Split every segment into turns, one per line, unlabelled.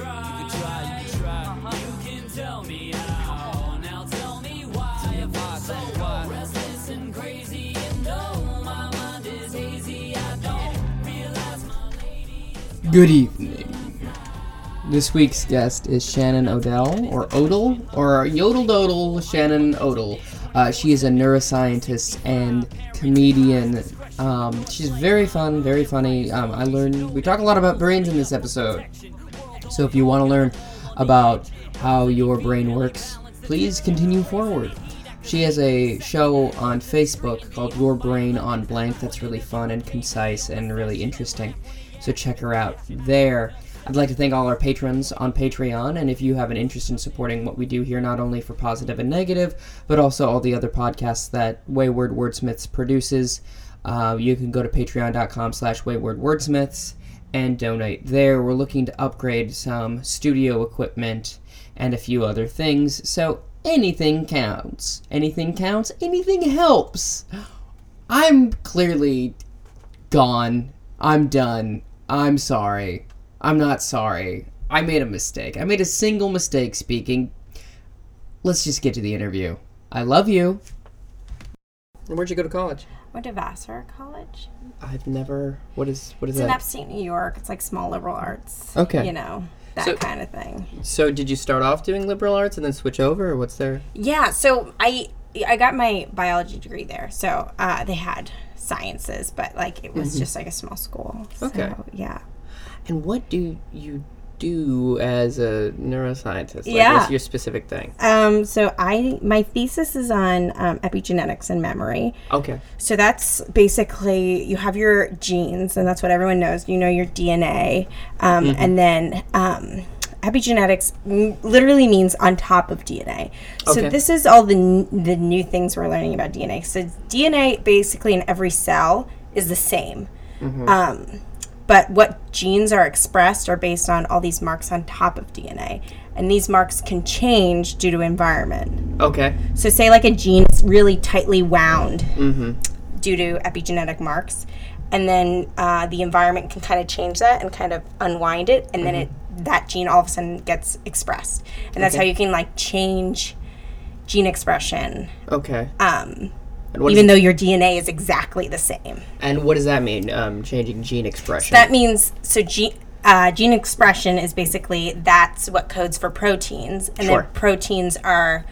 try. You can try, you can try. You can tell me how. Now tell me why. I feel so restless and crazy. And though my mind is hazy, I don't realize my lady is
Good evening. This week's guest is Shannon Odell, or Odell, or Yodel Dodel Shannon Odell. Uh, she is a neuroscientist and comedian. Um, she's very fun, very funny. Um, I learned we talk a lot about brains in this episode. So if you want to learn about how your brain works, please continue forward. She has a show on Facebook called Your Brain on Blank that's really fun and concise and really interesting. So check her out there. I'd like to thank all our patrons on Patreon, and if you have an interest in supporting what we do here, not only for positive and negative, but also all the other podcasts that Wayward Wordsmiths produces, uh, you can go to patreon.com slash wayward wordsmiths and donate there. We're looking to upgrade some studio equipment and a few other things, so anything counts. Anything counts, anything helps. I'm clearly gone. I'm done. I'm sorry. I'm not sorry. I made a mistake. I made a single mistake speaking. Let's just get to the interview. I love you. Where'd you go to college?
Went to Vassar College.
I've never. What is what is
It's in upstate New York. It's like small liberal arts.
Okay.
You know, that
So-
kind of thing.
So did you start off doing liberal arts and then switch over, or what's there?
Yeah. So I I got my biology degree there. So uh, they had sciences, but like it was just like a small school.
Mm-hmm. Okay.
So, yeah.
And what do you do as a neuroscientist? Like,
Yeah.
What's your specific thing?
Um, so I my thesis is on um, epigenetics and memory.
Okay.
So that's basically you have your genes, and that's what everyone knows. You know your DNA, um,
Mm-hmm.
and then um, epigenetics literally means on top of DNA. So
Okay.
this is all the n- the new things we're learning about DNA. So DNA basically in every cell is the same.
Mm-hmm.
Um, but what genes are expressed are based on all these marks on top of DNA. And these marks can change due to environment.
Okay.
So, say like a gene is really tightly wound
Mm-hmm.
due to epigenetic marks, and then uh, the environment can kind of change that and kind of unwind it, and then it that gene all of a sudden gets expressed, and that's
Okay.
how you can like change gene expression,
Okay.
um, even though your DNA is exactly the same.
and what does that mean? Um, changing gene expression.
That means so gene. Uh, gene expression is basically that's what codes for proteins, and
Sure.
then proteins are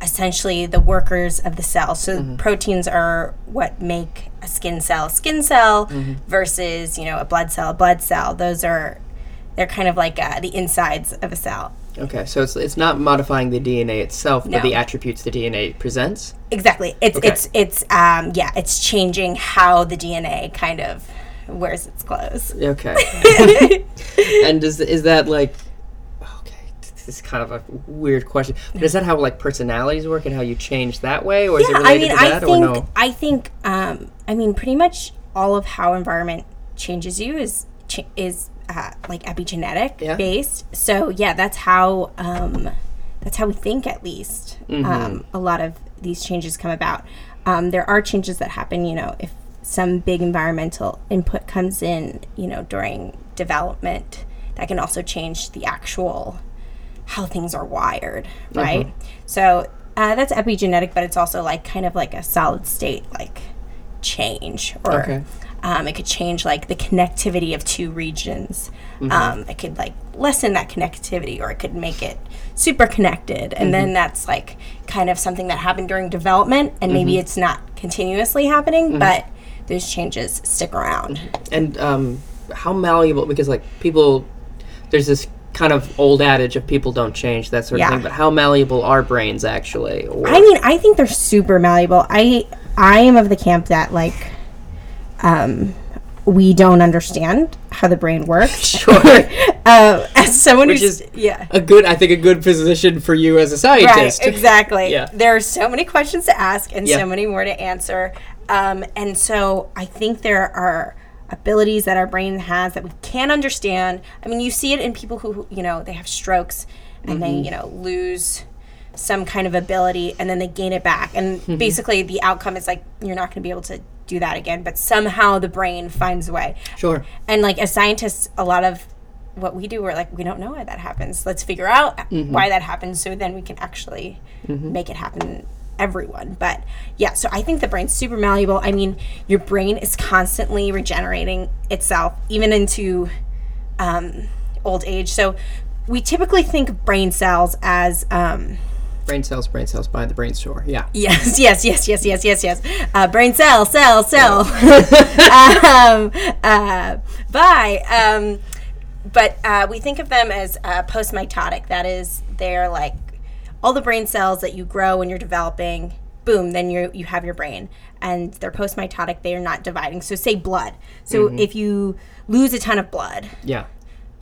essentially the workers of the cell. So proteins are what make a skin cell a skin cell versus you know a blood cell a blood cell. Those are they're kind of like uh, the insides of a cell.
Okay, so it's it's not modifying the DNA itself,
No.
but the attributes the DNA presents.
Exactly. It's
Okay.
it's it's um yeah it's changing how the DNA kind of wears its clothes.
Okay. and is is that like okay? This is kind of a weird question, but is that how like personalities work and how you change that way, or is it
Yeah,
related
I mean,
to
I think
or no?
I think um, I mean pretty much all of how environment changes you is ch- is uh, like epigenetic
Yeah.
based. So yeah, that's how um, that's how we think at least.
Mm-hmm.
Um, a lot of these changes come about. Um, there are changes that happen. You know, if some big environmental input comes in, you know, during development, that can also change the actual how things are wired,
Uh-huh.
right? So uh, that's epigenetic, but it's also like kind of like a solid state like change, or
Okay.
Um, it could change like the connectivity of two regions.
Mm-hmm.
Um, it could like lessen that connectivity, or it could make it super connected, and
Mm-hmm.
then that's like kind of something that happened during development, and maybe
Mm-hmm.
it's not continuously happening, but those changes stick around.
And um, how malleable? Because like people, there's this kind of old adage of people don't change that sort
Yeah.
of thing. But how malleable are brains actually? Or,
I mean, I think they're super malleable. I I am of the camp that like um we don't understand how the brain works.
sure.
uh, as someone
Which
who's
is
yeah.
a good, I think, a good position for you as a scientist.
Right, exactly.
Yeah.
There are so many questions to ask and
Yeah.
so many more to answer. Um, and so I think there are abilities that our brain has that we can't understand. I mean, you see it in people who, you know, they have strokes and they, you know, lose some kind of ability and then they gain it back. And basically, the outcome is like you're not going to be able to do that again, but somehow the brain finds a way.
Sure.
And like as scientists, a lot of what we do, we're like, we don't know why that happens. Let's figure out why that happens so then we can actually make it happen everyone. But yeah, so I think the brain's super malleable. I mean, your brain is constantly regenerating itself, even into um, old age. So we typically think brain cells as um,
Brain cells, brain cells by the brain store. Yeah.
Yes, yes, yes, yes, yes, yes, yes. Uh, brain cell, cell, cell. um, uh, bye. Um, but uh, we think of them as uh, post-mitotic. That is, they're like all the brain cells that you grow when you're developing. Boom, then you you have your brain, and they're post-mitotic. They are not dividing. So, say blood. So, if you lose a ton of blood,
Yeah.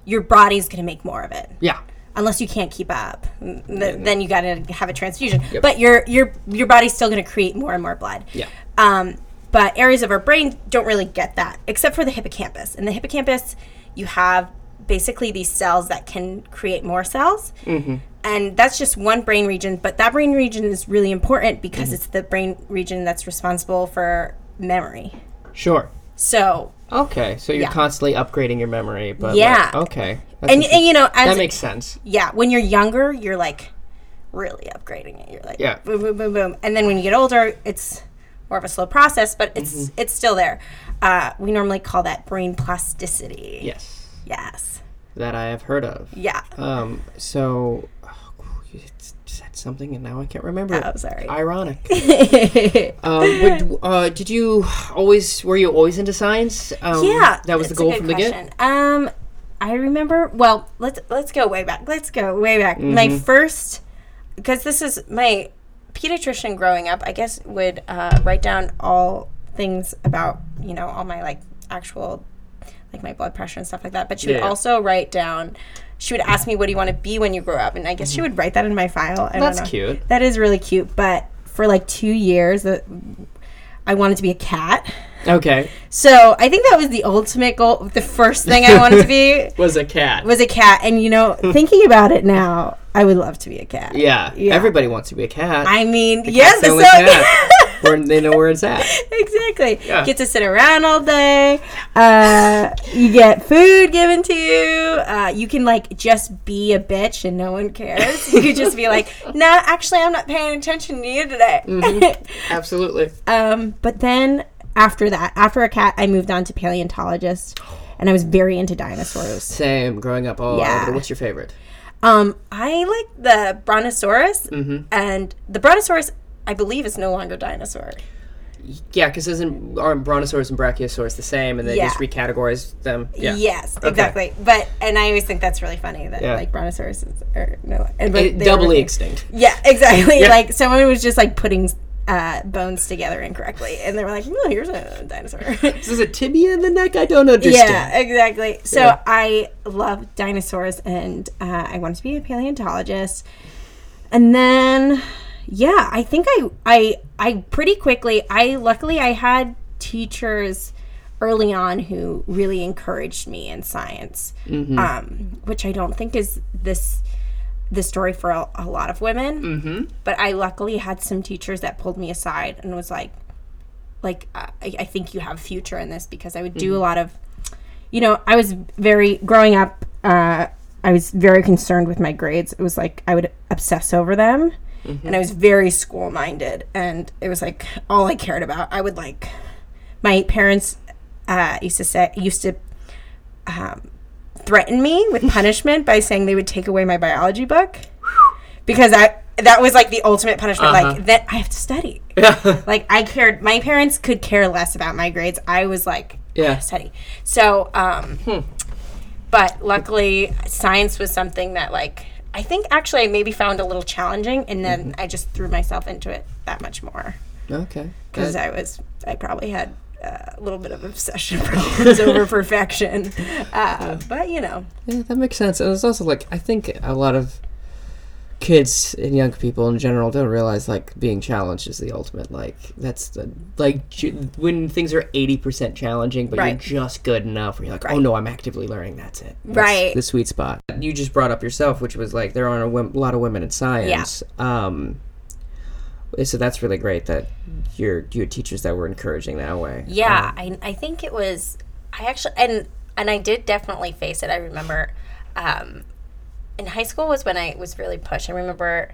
your body's going to make more of it
Yeah.
Unless you can't keep up th- then you got to have a transfusion but your your your body's still going to create more and more blood
Yeah.
um, but areas of our brain don't really get that except for the hippocampus in the hippocampus you have basically these cells that can create more cells Mm-hmm. and that's just one brain region but that brain region is really important because it's the brain region that's responsible for memory
Sure.
so
Okay, so you're
Yeah.
constantly upgrading your memory, but
Yeah.
like, okay, That's
and, and you know as
that makes sense.
yeah, when you're younger, you're like really upgrading it. You're like
Yeah.
boom, boom, boom, boom, and then when you get older, it's more of a slow process, but it's
Mm-hmm.
it's still there. Uh, we normally call that brain plasticity.
Yes,
Yes.
that I have heard of.
Yeah.
Um, so oh, you said something, and now I can't remember.
Oh, sorry.
Ironic. um, but, uh, did you always? Were you always into science? Um,
yeah,
that was the goal from the get.
Um, I remember. Well, let's let's go way back. Let's go way back. My
Mm-hmm.
first, because this is my pediatrician growing up. I guess would uh, write down all things about you know all my like actual like my blood pressure and stuff like that. But she would also write down. She would ask me, "What do you want to be when you grow up?" And I guess she would write that in my file. I
Mm-hmm. That's cute.
That is really cute. But for like two years, uh, I wanted to be a cat.
Okay,
So I think that was the ultimate goal. The first thing I wanted to be
was a cat.
was a cat. And you know, thinking about it now, I would love to be a cat.
yeah,
Yeah.
everybody wants to be a cat.
I mean, yes,
the only
so-
cat where they know where it's at.
exactly.
Yeah.
Get to sit around all day. Uh, you get food given to you. Uh, you can like just be a bitch and no one cares. You could just be like, "No, actually, I'm not paying attention to you today."
Mm-hmm. Absolutely.
Um, but then after that, after a cat, I moved on to paleontologist, and I was very into dinosaurs.
Same. Growing up all
Yeah.
over. What's your favorite?
Um, I like the Brontosaurus,
Mm-hmm.
and the Brontosaurus, I believe, is no longer dinosaur.
Yeah, because isn't aren't Brontosaurus and Brachiosaurus the same, and they
Yeah.
just recategorize them? Yeah.
Yes, exactly. But and I always think that's really funny that
Yeah.
like Brontosaurus is or no, and but
It- doubly
were-
extinct.
Yeah, exactly.
Yeah.
Like someone was just like putting uh, bones together incorrectly, and they were like, "Oh, here's a dinosaur."
This is a tibia in the neck. I don't understand.
Yeah, exactly. So
Yeah.
I love dinosaurs, and uh, I wanted to be a paleontologist. And then, yeah, I think I, I, I pretty quickly. I luckily I had teachers early on who really encouraged me in science, um, which I don't think is this the story for a, a lot of women. Mm-hmm. But I luckily had some teachers that pulled me aside and was like, like I, I think you have future in this because I would do a lot of you know i was very growing up uh, i was very concerned with my grades. It was like i would obsess over them. And i was very school minded and it was like all i cared about i would like my parents uh, used to say used to um, threaten me with punishment by saying they would take away my biology book because I that was like the ultimate punishment.
Uh-huh.
Like that I have to study. like I cared. My parents could care less about my grades. I was like, I
Yeah.
have to study. So, um, but luckily, science was something that like I think actually I maybe found a little challenging, and then I just threw myself into it that much more
Okay.
because I was I probably had. Uh, a little bit of obsession problems over perfection, uh, but you know,
Yeah, that makes sense. And it's also like I think a lot of kids and young people in general don't realize like being challenged is the ultimate. Like that's the like ju- when things are eighty percent challenging, but
Right.
you're just good enough. Where you're like, oh no, I'm actively learning. That's it. That's
Right.
The sweet spot. You just brought up yourself, which was like there aren't a, lot of women in science. Um. So that's really great that you're you had teachers that were encouraging that way.
Yeah, I, I think it was. I actually and and I did definitely face it. I remember um, in high school was when I was really pushed. I remember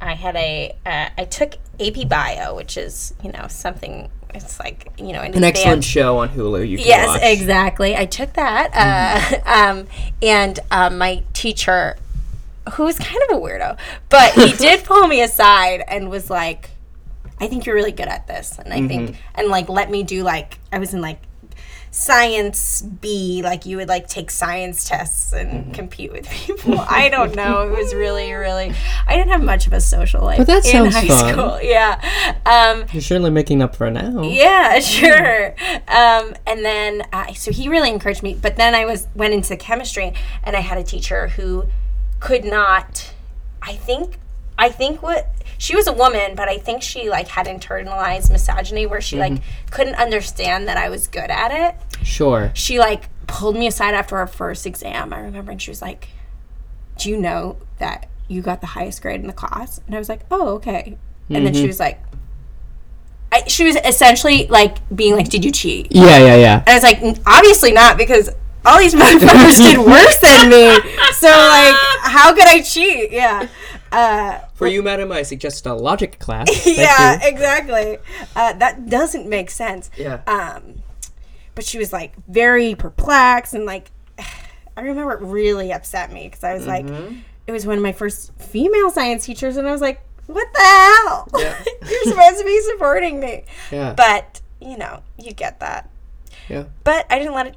I had a uh, I took AP Bio, which is you know something. It's like you know an,
An excellent show on Hulu. You can
Yes,
watch.
exactly. I took that, uh, um, and um, my teacher, who was kind of a weirdo, but he did pull me aside and was like, "I think you're really good at this," and I think, and like let me do like I was in like science B, like you would like take science tests and compete with people. I don't know. It was really, really. I didn't have much of a social life
But that
in
sounds
high
fun.
school. Yeah. Um,
You're certainly making up for now.
yeah, sure. Um, and then, uh, so he really encouraged me. But then I was went into chemistry, and I had a teacher who could not. I think, I think what she was a woman, but I think she like had internalized misogyny, where she like mm-hmm. couldn't understand that I was good at it.
Sure.
She like pulled me aside after our first exam. I remember, and she was like, "Do you know that you got the highest grade in the class?" And I was like, "Oh, okay." And then she mm-hmm. was like. I, she was essentially like being like, "Did you cheat?"
Yeah, yeah, yeah.
And I was like, "Obviously not, because all these motherfuckers did worse than me. So like, how could I cheat?" Yeah, uh,
For you, madam, I suggest a logic class.
Yeah, exactly. Uh, that doesn't make sense.
Yeah.
Um, but she was like very perplexed and like, I remember it really upset me because I was like,
Mm-hmm.
it was one of my first female science teachers, and I was like, what the hell?
Yeah.
You're supposed to be supporting me.
Yeah.
But, you know, you get that.
yeah.
But I didn't let it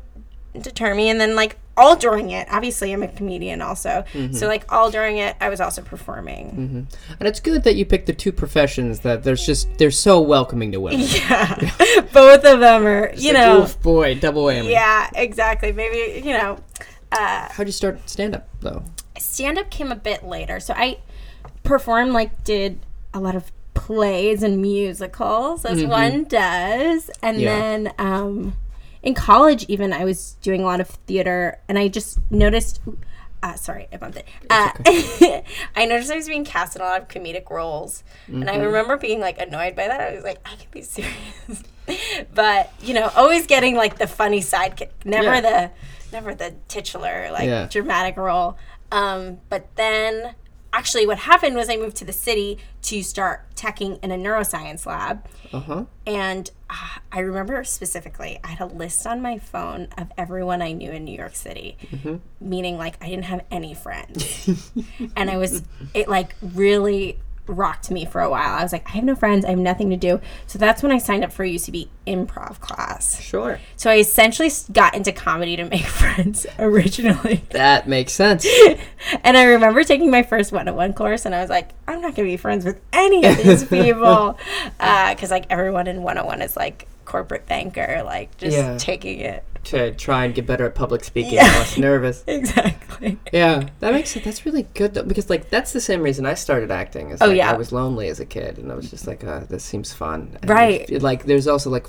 deter me. And then, like, all during it, obviously, I'm a comedian also.
Mm-hmm.
So, like, all during it, I was also performing.
And it's good that you picked the two professions that there's just they're so welcoming to women.
Yeah. Both of them are, you
Like,
know.
oof, boy, double whammy.
Yeah, exactly. Maybe, you know, uh,
How'd you start stand up though?
stand up came a bit later. So I performed, like, did a lot of plays and musicals, as one does. And
Mm-hmm. Yeah.
then um, in college, even, I was doing a lot of theater, and I just noticed. Uh, sorry, I bumped it. Uh, I noticed I was being cast in a lot of comedic roles, and
Mm-hmm.
I remember being like annoyed by that. I was like, I can be serious, but you know, always getting like the funny sidekick, never
Yeah.
the, never the titular like
Yeah.
dramatic role. Um, but then, actually, what happened was I moved to the city to start teching in a neuroscience lab,
Uh huh.
and I remember specifically, I had a list on my phone of everyone I knew in New York City, mm-hmm. meaning like I didn't have any friends. and I was, it like really rocked me for a while. I was like, I have no friends, I have nothing to do. So that's when I signed up for UCB improv class.
Sure.
So I essentially got into comedy to make friends originally.
That makes sense.
And I remember taking my first one-on-one course, and I was like, I'm not gonna be friends with any of these people, uh, because like everyone in one-on-one is like corporate banker, like just
Yeah.
taking it
to try and get better at public speaking
Yeah.
and less nervous.
exactly.
Yeah, that makes sense. That's really good though, because like that's the same reason I started acting. Is,
Oh,
like,
yeah.
I was lonely as a kid, and I was just like, uh, this seems fun. And
Right.
it- like, there's also like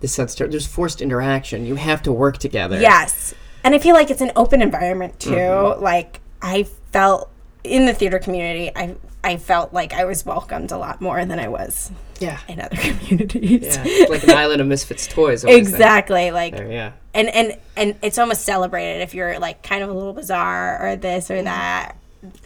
the sense to, there's forced interaction. You have to work together.
Yes, and I feel like it's an open environment too.
Mm-hmm.
Like I felt in the theater community, I I felt like I was welcomed a lot more than I was
Yeah.
in other communities.
Yeah. It's like an island of misfits toys.
Exactly. Like
There, yeah.
and and and it's almost celebrated if you're like kind of a little bizarre or this
Mm-hmm.
or that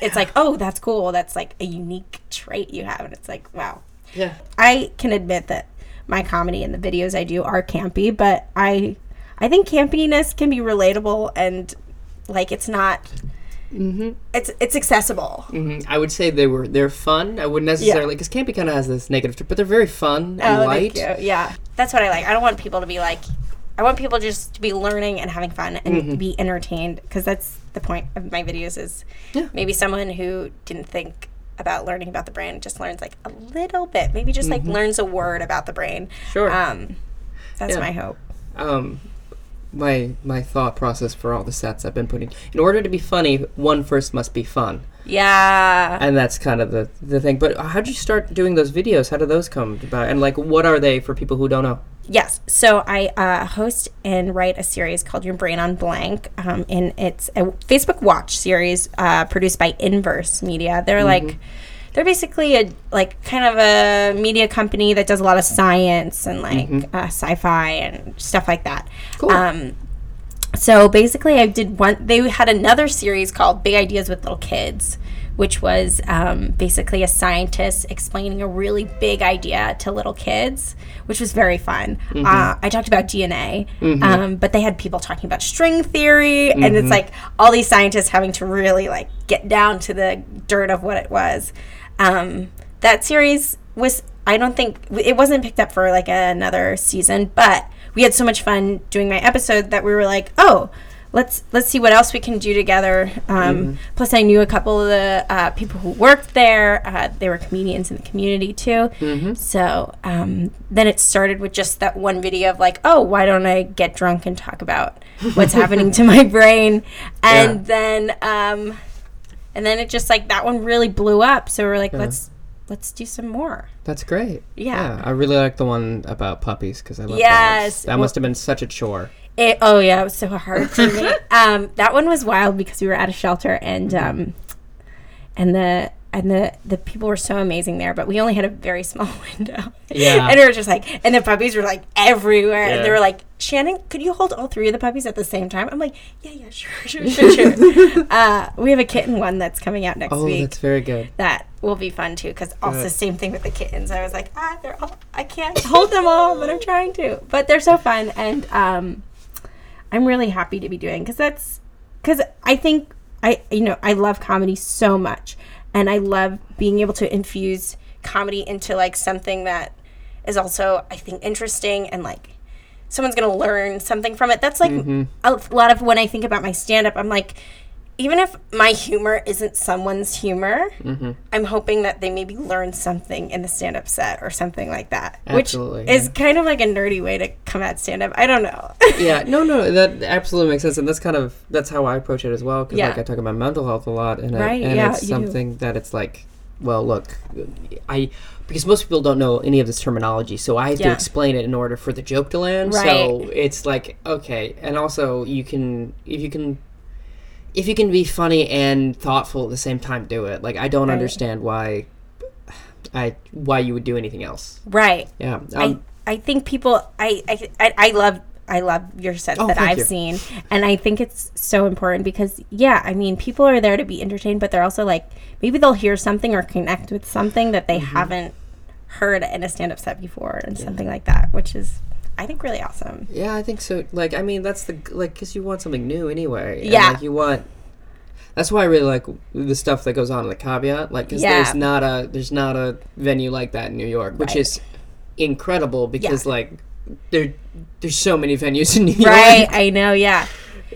it's like oh that's cool that's like a unique trait you have and it's like wow
Yeah.
i can admit that my comedy and the videos i do are campy but i i think campiness can be relatable and like it's not it's it's accessible
hmm I would say they were they're fun. I wouldn't necessarily because campy kind of has this negative, tr- but they're very fun and
Oh,
light.
thank you. Yeah, that's what I like. I don't want people to be like. I want people just to be learning and having fun and be entertained because that's the point of my videos. Is
Yeah.
maybe someone who didn't think about learning about the brain just learns like a little bit. Maybe just like learns a word about the brain.
Sure.
Um, that's
Yeah.
my hope.
um, my my thought process for all the sets I've been putting. In order to be funny, one first must be fun,
Yeah.
and that's kind of the the thing. But how'd you start doing those videos? How did those come about? And like, what are they for people who don't know?
Yes. So I uh, host and write a series called Your Brain on Blank. Um, and it's a Facebook Watch series uh, produced by Inverse Media. They're like, they're basically a like kind of a media company that does a lot of science and like uh, sci-fi and stuff like that.
Cool.
Um, so basically, I did one. They had another series called Big Ideas with Little Kids, which was um, basically a scientist explaining a really big idea to little kids, which was very fun. Uh, I talked about DNA, um, but they had people talking about string theory, and it's like all these scientists having to really like get down to the dirt of what it was. Um, that series was I don't think it wasn't picked up for like another season, but we had so much fun doing my episode that we were like, oh, let's let's see what else we can do together. Um, Plus, I knew a couple of the uh, people who worked there. Uh, they were comedians in the community too. So um, then it started with just that one video of like, oh, why don't I get drunk and talk about what's happening to my brain? And then um, and then it just like that one really blew up. So we're like, let's let's do some more.
That's great.
Yeah.
I really like the one about puppies because I love
Yes.
dogs. That must have been such a chore.
It, oh yeah, it was so hard for me. um, that one was wild because we were at a shelter and um, and the and the the people were so amazing there, but we only had a very small window.
Yeah.
and we were just like, and the puppies were like everywhere, and they were like, Shannon, could you hold all three of the puppies at the same time? I'm like, yeah, yeah, sure, sure, sure, sure. uh, we have a kitten one that's coming out next
Oh,
week.
Oh, that's very good.
that will be fun too because also
Good.
same thing with the kittens i was like ah they're all i can't hold them all but i'm trying to but they're so fun and um i'm really happy to be doing because that's because i think i you know i love comedy so much and i love being able to infuse comedy into like something that is also i think interesting and like someone's gonna learn something from it. That's like mm-hmm. a lot of when i think about my stand-up i'm like even if my humor isn't someone's humor, mm-hmm. I'm hoping that they maybe learn something in the stand up set or something like that.
Absolutely,
which is kind of like a nerdy way to come at stand up. I don't know.
yeah, no, no, that absolutely makes sense, and that's kind of that's how I approach it as well. Because
Yeah.
like I talk about mental health a lot, and,
Right,
I, and
yeah,
it's
do.
something that it's like, well, look, I because most people don't know any of this terminology, so I have to explain it in order for the joke to land.
Right.
So it's like okay, and also you can if you can. If you can be funny and thoughtful at the same time, do it. Like I don't
Right.
understand why, I why you would do anything else.
right.
Yeah,
I,
um,
I think people I, I I I love I love your sets
Oh,
that I've
you.
seen and I think it's so important because yeah I mean people are there to be entertained but they're also like maybe they'll hear something or connect with something that they
Mm-hmm.
haven't heard in a stand up set before and something like that which is I think really awesome
Yeah, I think so. Like, I mean, that's the like, cause you want something new anyway. and,
Yeah.
like, you want. That's why I really like the stuff that goes on in the caveat. Like, cause
Yeah.
there's not a there's not a venue like that in New York, which
Right.
is incredible because
Yeah.
like there there's so many venues in New York.
right I know yeah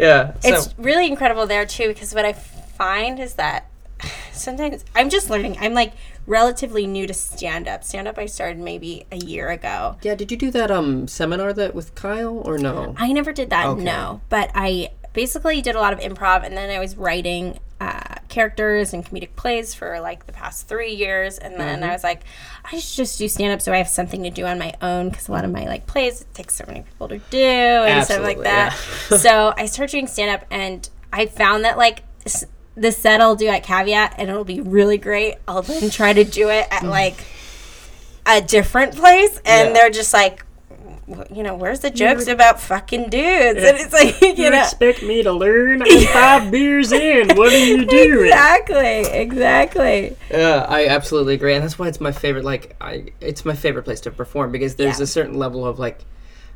Yeah. So,
it's really incredible there too because what I find is that sometimes I'm just learning. I'm like relatively new to stand up. Stand up I started maybe a year ago.
yeah. Did you do that um seminar that with Kyle or no?
I never did that,
Okay.
no. But I basically did a lot of improv and then I was writing uh, characters and comedic plays for like the past three years. And then
Mm-hmm.
I was like, I should just do stand up so I have something to do on my own because a lot of my like plays, it takes so many people to do and stuff like
Absolutely,
that. so I started doing stand up and I found that like, s- the set I'll do at Caveat and it'll be really great. I'll then try to do it at mm. like a different place and
Yeah.
they're just like, you know, where's the jokes about fucking dudes? And it's like, you, know,
expect me to learn? I'm five beers in. What are you doing?
exactly, exactly.
Yeah, I absolutely agree, and that's why it's my favorite. Like, I it's my favorite place to perform because there's
Yeah.
a certain level of like.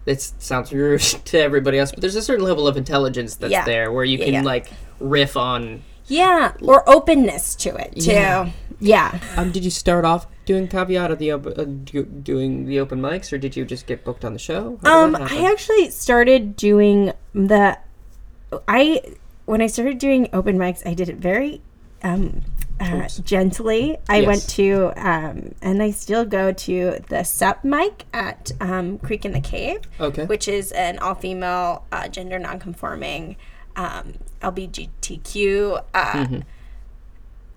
It sounds rude to everybody else, but there's a certain level of intelligence that's
Yeah.
there where you
Yeah,
can
yeah.
like riff on.
Yeah, or openness to it too.
Yeah.
Yeah.
Um, did you start off doing caveat at the op- uh, do, doing the open mics, or did you just get booked on the show?
Um,
did that happen?
I actually started doing the. I when I started doing open mics, I did it very um, uh, gently. I
Yes.
went to um, and I still go to the Sup mic at um, Creek and the Cave,
okay.
which is an all female, uh, gender nonconforming, um, LGBTQ uh,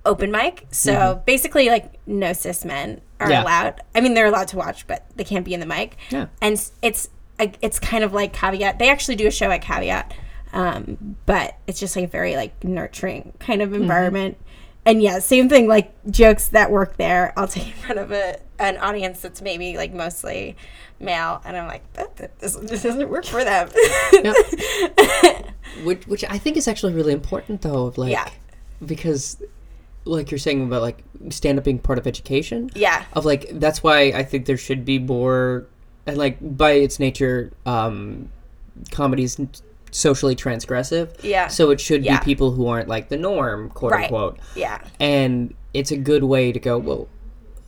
open mic. So basically, like no cis men are
Yeah.
allowed. I mean, they're allowed to watch, but they can't be in the mic.
Yeah.
And it's it's kind of like caveat. They actually do a show at caveat, um, but it's just like a very like nurturing kind of environment. And yeah, same thing. Like jokes that work there, I'll take in front of a an audience that's maybe like mostly male, and I'm like, that, that this, this doesn't work for them.
which which I think is actually really important though of like
Yeah.
because like you're saying about like stand up being part of education
yeah,
of like that's why I think there should be more and like by its nature um comedy's n- socially transgressive
Yeah.
so it should
Yeah.
be people who aren't like the norm quote
Right.
unquote
yeah,
and it's a good way to go well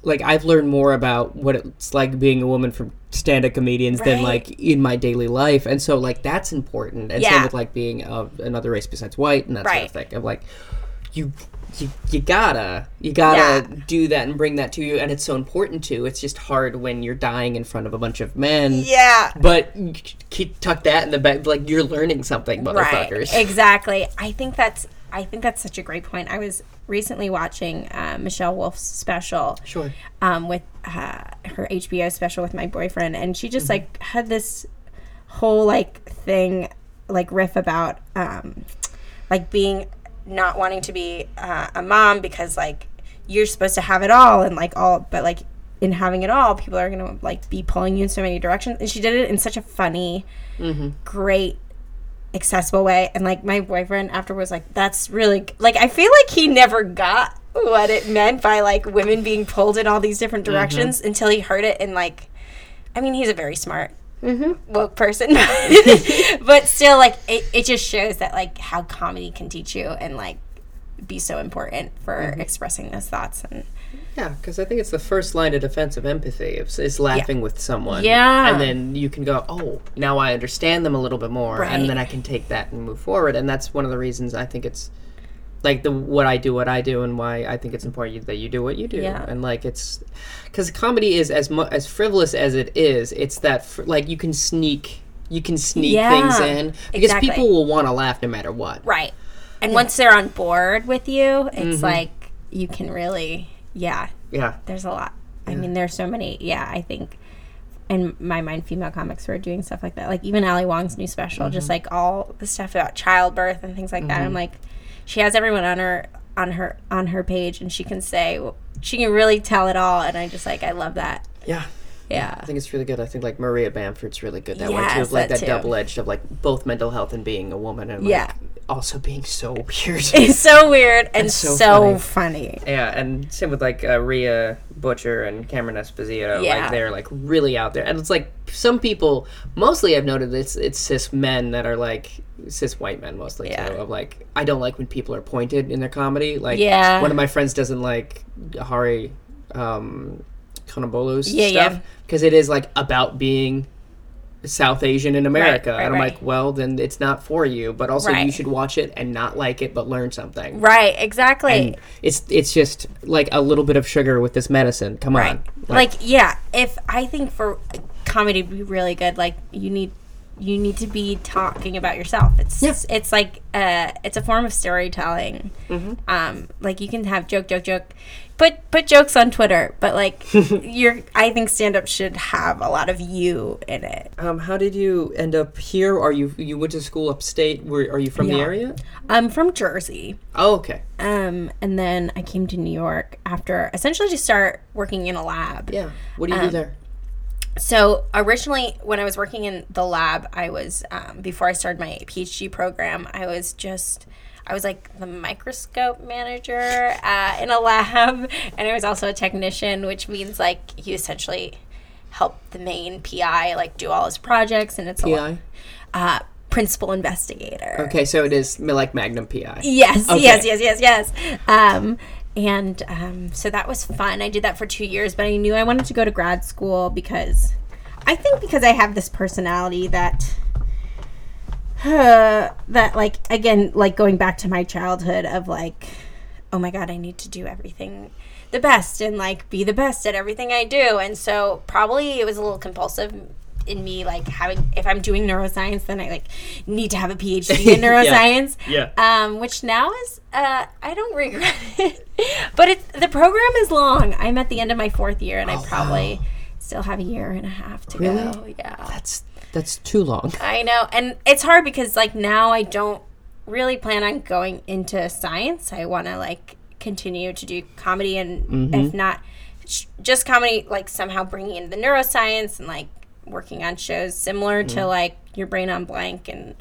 like i've learned more about what it's like being a woman from stand-up comedians than like in my daily life and so like that's important and same with like being of another race besides white and that sort
Right.
of thing of like you you, you gotta you gotta
Yeah.
do that and bring that to you and it's so important to it's just hard when you're dying in front of a bunch of men
yeah.
but keep tuck that in the back like you're learning something motherfuckers
Right. Exactly. I think that's I think that's such a great point. I was recently watching uh, Michelle Wolf's special.
Sure.
Um, with uh, her HBO special with my boyfriend, and she just like had this whole like thing, like riff about um, like being not wanting to be uh, a mom because like you're supposed to have it all and like all, but like in having it all, people are gonna like be pulling you in so many directions. And she did it in such a funny, great accessible way. And like my boyfriend after was like that's really like i feel like he never got what it meant by like women being pulled in all these different directions until he heard it and like i mean he's a very smart Mm-hmm. woke person but still like it, it just shows that like how comedy can teach you and like be so important for mm-hmm. expressing those thoughts and
Yeah, because I think it's the first line of defense of empathy is, is laughing with someone.
Yeah.
And then you can go, oh, now I understand them a little bit more,
Right.
and then I can take that and move forward. And that's one of the reasons I think it's like the what I do, what I do, and why I think it's important that you do what you do.
Yeah.
And like it's because comedy is as mu- as frivolous as it is. It's that fr- like you can sneak. You can sneak
Yeah,
things in because
exactly.
people will want to laugh no matter what.
right and once they're on board with you it's mm-hmm. like you can really yeah
Yeah.
there's a lot. I mean, there's so many. Yeah, I think in my mind, female comics were doing stuff like that. Like even Ali Wong's new special, just mm-hmm. like all the stuff about childbirth and things like that. I'm mm-hmm. like, she has everyone on her on her on her page, and she can say she can really tell it all. And I just like I love that.
Yeah.
Yeah,
I think it's really good. I think like Maria Bamford's really good that way too. Like
that
that, double edged of like both mental health and being a woman and
Yeah.
like also being so weird.
it's so weird and
so
so, funny.
yeah, and same with like uh, Rhea Butcher and Cameron Esposito.
Yeah.
Like they're like really out there, and it's like some people. Mostly, I've noted it's it's cis men that are like cis white men mostly
Yeah.
too. Of like I don't like when people are pointed in their comedy. Like
Yeah.
one of my friends doesn't like Hari um, Kondabolu's
Yeah, yeah.
stuff because it is like about being South Asian in America,
right,
and I'm
right.
like, well, then it's not for you. But also, you should watch it and not like it, but learn something.
Right, exactly.
And it's it's just like a little bit of sugar with this medicine. Come
right.
on,
Like, yeah, if I think for comedy to be really good, like you need you need to be talking about yourself. It's
Yeah.
it's like uh it's a form of storytelling.
Mm-hmm.
Um, like you can have joke, joke, joke. Put put jokes on Twitter, but like you're I think stand up should have a lot of you in it.
Um, how did you end up here? Are you you went to school upstate? Were are you from the area?
I'm from Jersey.
Oh, okay.
Um, and then I came to New York after essentially to start working in a lab.
Yeah. What do you
Um,
do there?
So originally, when I was working in the lab, I was um, before I started my PhD program. I was just I was like the microscope manager uh, in a lab, and I was also a technician, which means like you essentially help the main PI like do all his projects, and it's a lot,
PI.
uh, principal investigator.
Okay, so it is like Magnum PI.
Yes,
Okay.
yes, yes, yes, yes. Um, and um, so that was fun. I did that for two years, but I knew I wanted to go to grad school because I think because I have this personality that. That like again like going back to my childhood of like oh my god i need to do everything the best and like be the best at everything i do and so probably it was a little compulsive in me like having if i'm doing neuroscience then i like need to have a phd in neuroscience
Yeah.
um, which now is uh, I don't regret it, but it the program is long. I'm at the end of my fourth year, and I probably still have a year and a half to
Really?
go. Yeah,
That's that's too long.
I know, and it's hard because like now I don't really plan on going into science. I want to like continue to do comedy and
Mm-hmm.
if not sh- just comedy like somehow bringing in the neuroscience and like working on shows similar
Mm-hmm.
to like your brain on blank and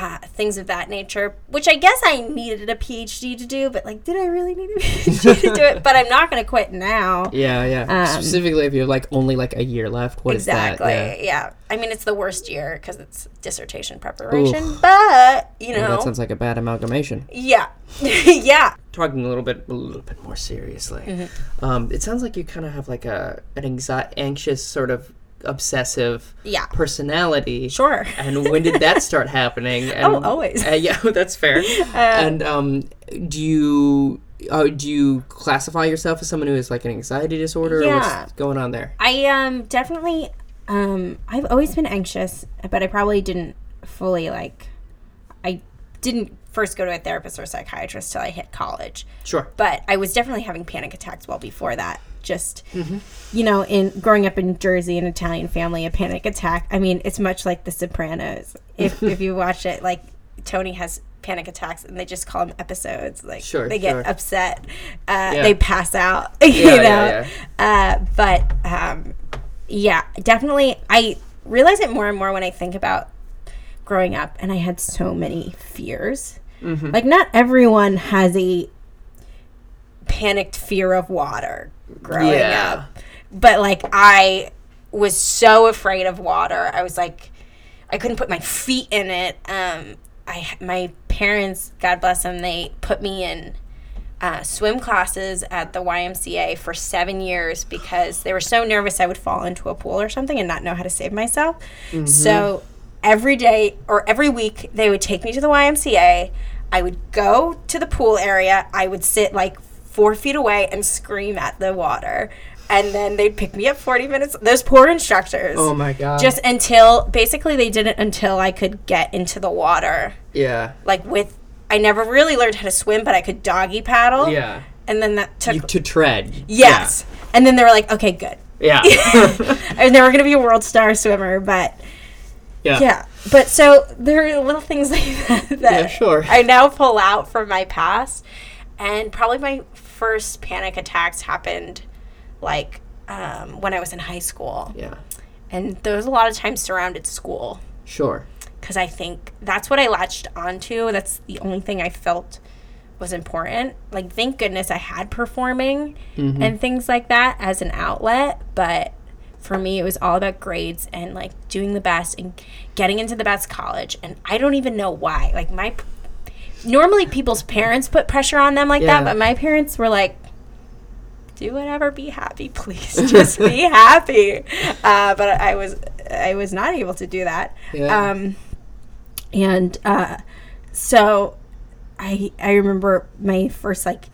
uh, things of that nature which i guess i needed a phd to do but like did i really need a phd to do it but i'm not going to quit now
Yeah, yeah.
Um,
Specifically, if you have like only like a year left, what is
exactly
that?
yeah. i mean it's the worst year because it's dissertation preparation but you know
Well, that sounds like a bad amalgamation.
yeah yeah
Talking a little bit, a little bit more seriously.
Mm-hmm.
Um, it sounds like you kind of have like a an anxi- anxious sort of obsessive
Yeah.
personality.
Sure.
And when did that start happening? And,
Oh, always.
Uh, yeah, that's fair. and um, do you uh, do you classify yourself as someone who has like an anxiety disorder? Or
Yeah.
what's going on there?
I um definitely um I've always been anxious, but I probably didn't fully like I didn't first go to a therapist or a psychiatrist till I hit college.
Sure.
But I was definitely having panic attacks well before that. Just you know, in growing up in Jersey, an Italian family, a panic attack. I mean, it's much like The Sopranos. If if you watch it, like Tony has panic attacks, and they just call them episodes. Like
Sure,
they get
sure.
upset, uh,
Yeah.
they pass out. You
Yeah,
know,
yeah,
Uh, but um, yeah, definitely. I realize it more and more when I think about growing up, and I had so many fears.
Mm-hmm.
Like, not everyone has a panicked fear of water growing
Yeah.
up, but like I was so afraid of water. I was like, I couldn't put my feet in it. Um, I my parents, God bless them, they put me in uh, swim classes at the YMCA for seven years because they were so nervous I would fall into a pool or something and not know how to save myself. So every day or every week, they would take me to the YMCA. I would go to the pool area. I would sit like four feet away and scream at the water. And then they'd pick me up 40 minutes. Those poor instructors.
Oh my god.
Just until, basically, they did it until I could get into the water.
yeah.
Like with, I never really learned how to swim, but I could doggy paddle.
Yeah.
And then that took
You, to tread.
Yes. And then they were like, okay, good.
Yeah.
I was never going to be a world star swimmer, but
yeah.
yeah. But so there are little things like that, that
Yeah, sure.
I now pull out from my past. And probably my first panic attacks happened like um, when I was in high school.
Yeah.
And there was a lot of times surrounded school
Sure.
because I think that's what I latched onto. That's the only thing I felt was important. Like, thank goodness I had performing and things like that as an outlet. But for me, it was all about grades and like doing the best and getting into the best college. And I don't even know why. Like, my normally people's parents put pressure on them like
Yeah.
that, but my parents were like, do whatever, be happy, please. Just be happy. Uh, but I was I was not able to do that.
Yeah.
Um, and uh, so I I remember my first like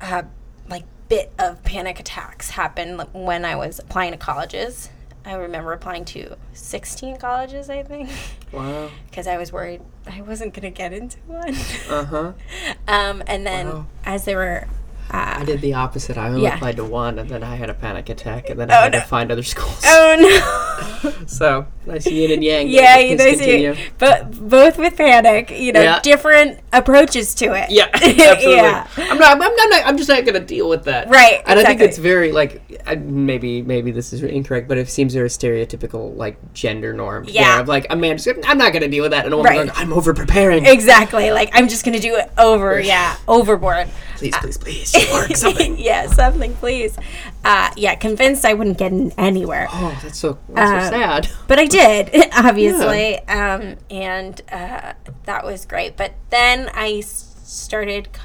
uh, like bit of panic attacks happened when I was applying to colleges. I remember applying to 16 colleges, I think,
Wow.
because I was worried I wasn't going to get into one.
Uh huh.
um, and then
Wow.
as they were, uh,
I did the opposite. I only
Yeah.
applied to one, and then I had a panic attack, and then
Oh,
I had
no.
to find other schools.
oh no.
So nice yin and yang.
Yeah,
Please
you know,
continue.
but both with panic, you know,
Yeah.
different approaches to it.
Yeah, absolutely.
yeah.
I'm not. I'm, I'm not. I'm just not going to deal with that.
Right,
And I think it's very like I, maybe maybe this is incorrect, but it seems very stereotypical like gender norm.
Yeah.
Of like a man. Just, I'm not going to deal with that, and a woman
Right.
going, I'm over preparing.
Exactly. Like I'm just gonna do it over. Yeah, overboard.
Please, please, please, just work something.
yeah, something, please. Uh, yeah, convinced I wouldn't get in anywhere,
Oh, that's so that's so sad.
but I did, obviously, um, and uh, that was great. But then I started c-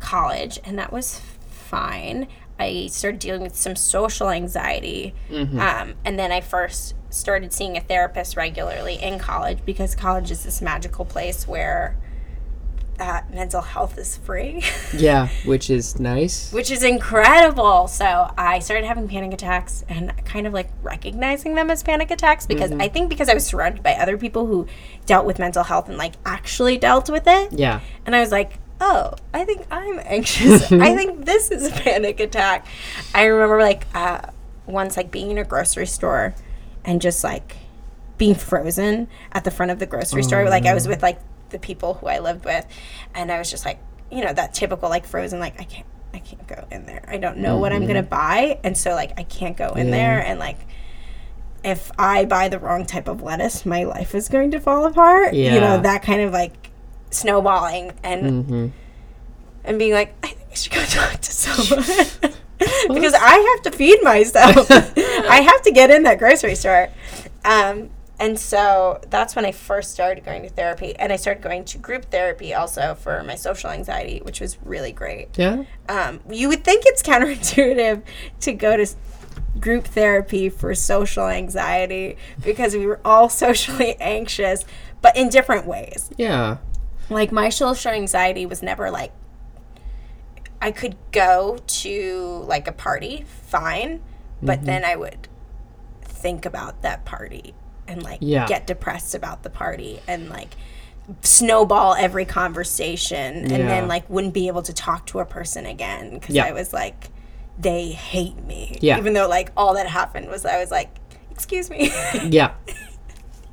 college, and that was fine. I started dealing with some social anxiety, um, and then I first started seeing a therapist regularly in college because college is this magical place where uh, mental health is free.
Yeah, which is nice.
which is incredible. So I started having panic attacks and kind of like recognizing them as panic attacks because I think because I was surrounded by other people who dealt with mental health and like actually dealt with it.
Yeah.
And I was like, oh, I think I'm anxious. I think this is a panic attack. I remember like uh, once like being in a grocery store and just like being frozen at the front of the grocery store. Like I was with like the people who I lived with, and I was just like you know, that typical like frozen like I can't I can't go in there. I don't know what I'm gonna buy, and so like I can't go in
Yeah.
there and like. If I buy the wrong type of lettuce, my life is going to fall apart. You know that kind of like snowballing and
hmm
and being like, I think I should go talk to someone because I have to feed myself. I have to get in that grocery store. Um, and so that's when I first started going to therapy, and I started going to group therapy also for my social anxiety, which was really great.
Yeah.
Um, you would think it's counterintuitive to go to group therapy for social anxiety because we were all socially anxious, but in different ways
Yeah.
like my social anxiety was never like I could go to like a party fine, but
Mm-hmm.
then I would think about that party and like
Yeah.
get depressed about the party and like snowball every conversation and
Yeah.
then like wouldn't be able to talk to a person again because
Yeah.
I was like they hate me
Yeah.
even though like all that happened was I was like excuse me
Yeah.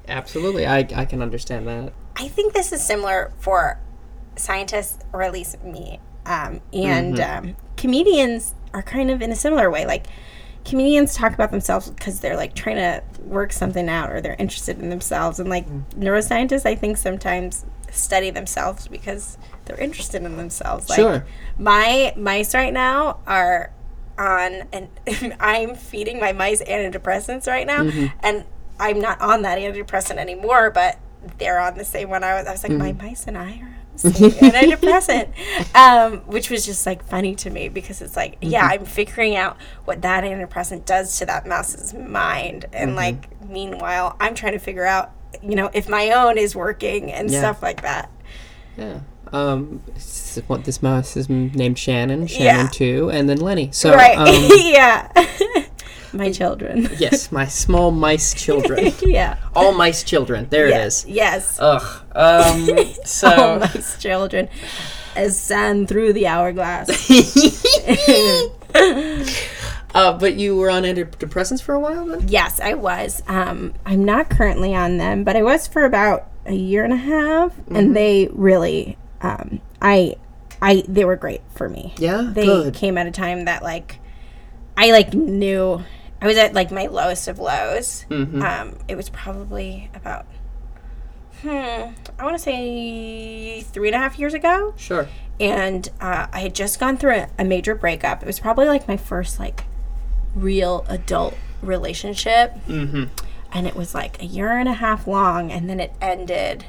Absolutely. I, I can understand that.
I think this is similar for scientists, or at least me. Um, and um, comedians are kind of in a similar way. Like, comedians talk about themselves because they're like trying to work something out or they're interested in themselves. And like mm. neuroscientists, I think sometimes study themselves because they're interested in themselves. Like,
Sure.
my mice right now are on, and I'm feeding my mice antidepressants right now, mm-hmm. and I'm not on that antidepressant anymore, but they're on the same one. I was, I was like, my mm-hmm. mice and I are on the same antidepressant, um, which was just like funny to me because it's like, yeah, I'm figuring out what that antidepressant does to that mouse's mind, and like, meanwhile, I'm trying to figure out, you know, if my own is working and
Yeah.
stuff like that.
Yeah. Um, what this mouse is named Shannon, Shannon
Yeah.
two, and then Lenny. So,
right?
um,
yeah. my children.
yes, my small mice children,
yeah.
all mice children. There
Yes.
it is.
Yes.
Ugh. Um. So.
oh, my children, as sand through the hourglass.
uh, but you were on antidepressants for a while then.
yes, I was. Um, I'm not currently on them, but I was for about a year and a half,
Mm-hmm.
and they really, um, I, I, they were great for me.
Yeah.
They
Good.
came at a time that like, I like knew I was at like my lowest of lows.
Mm-hmm.
Um, it was probably about, hmm, I want to say three and a half years ago.
Sure.
and uh, I had just gone through a, a major breakup. It was probably like my first like real adult relationship,
Mm-hmm.
and it was like a year and a half long, and then it ended,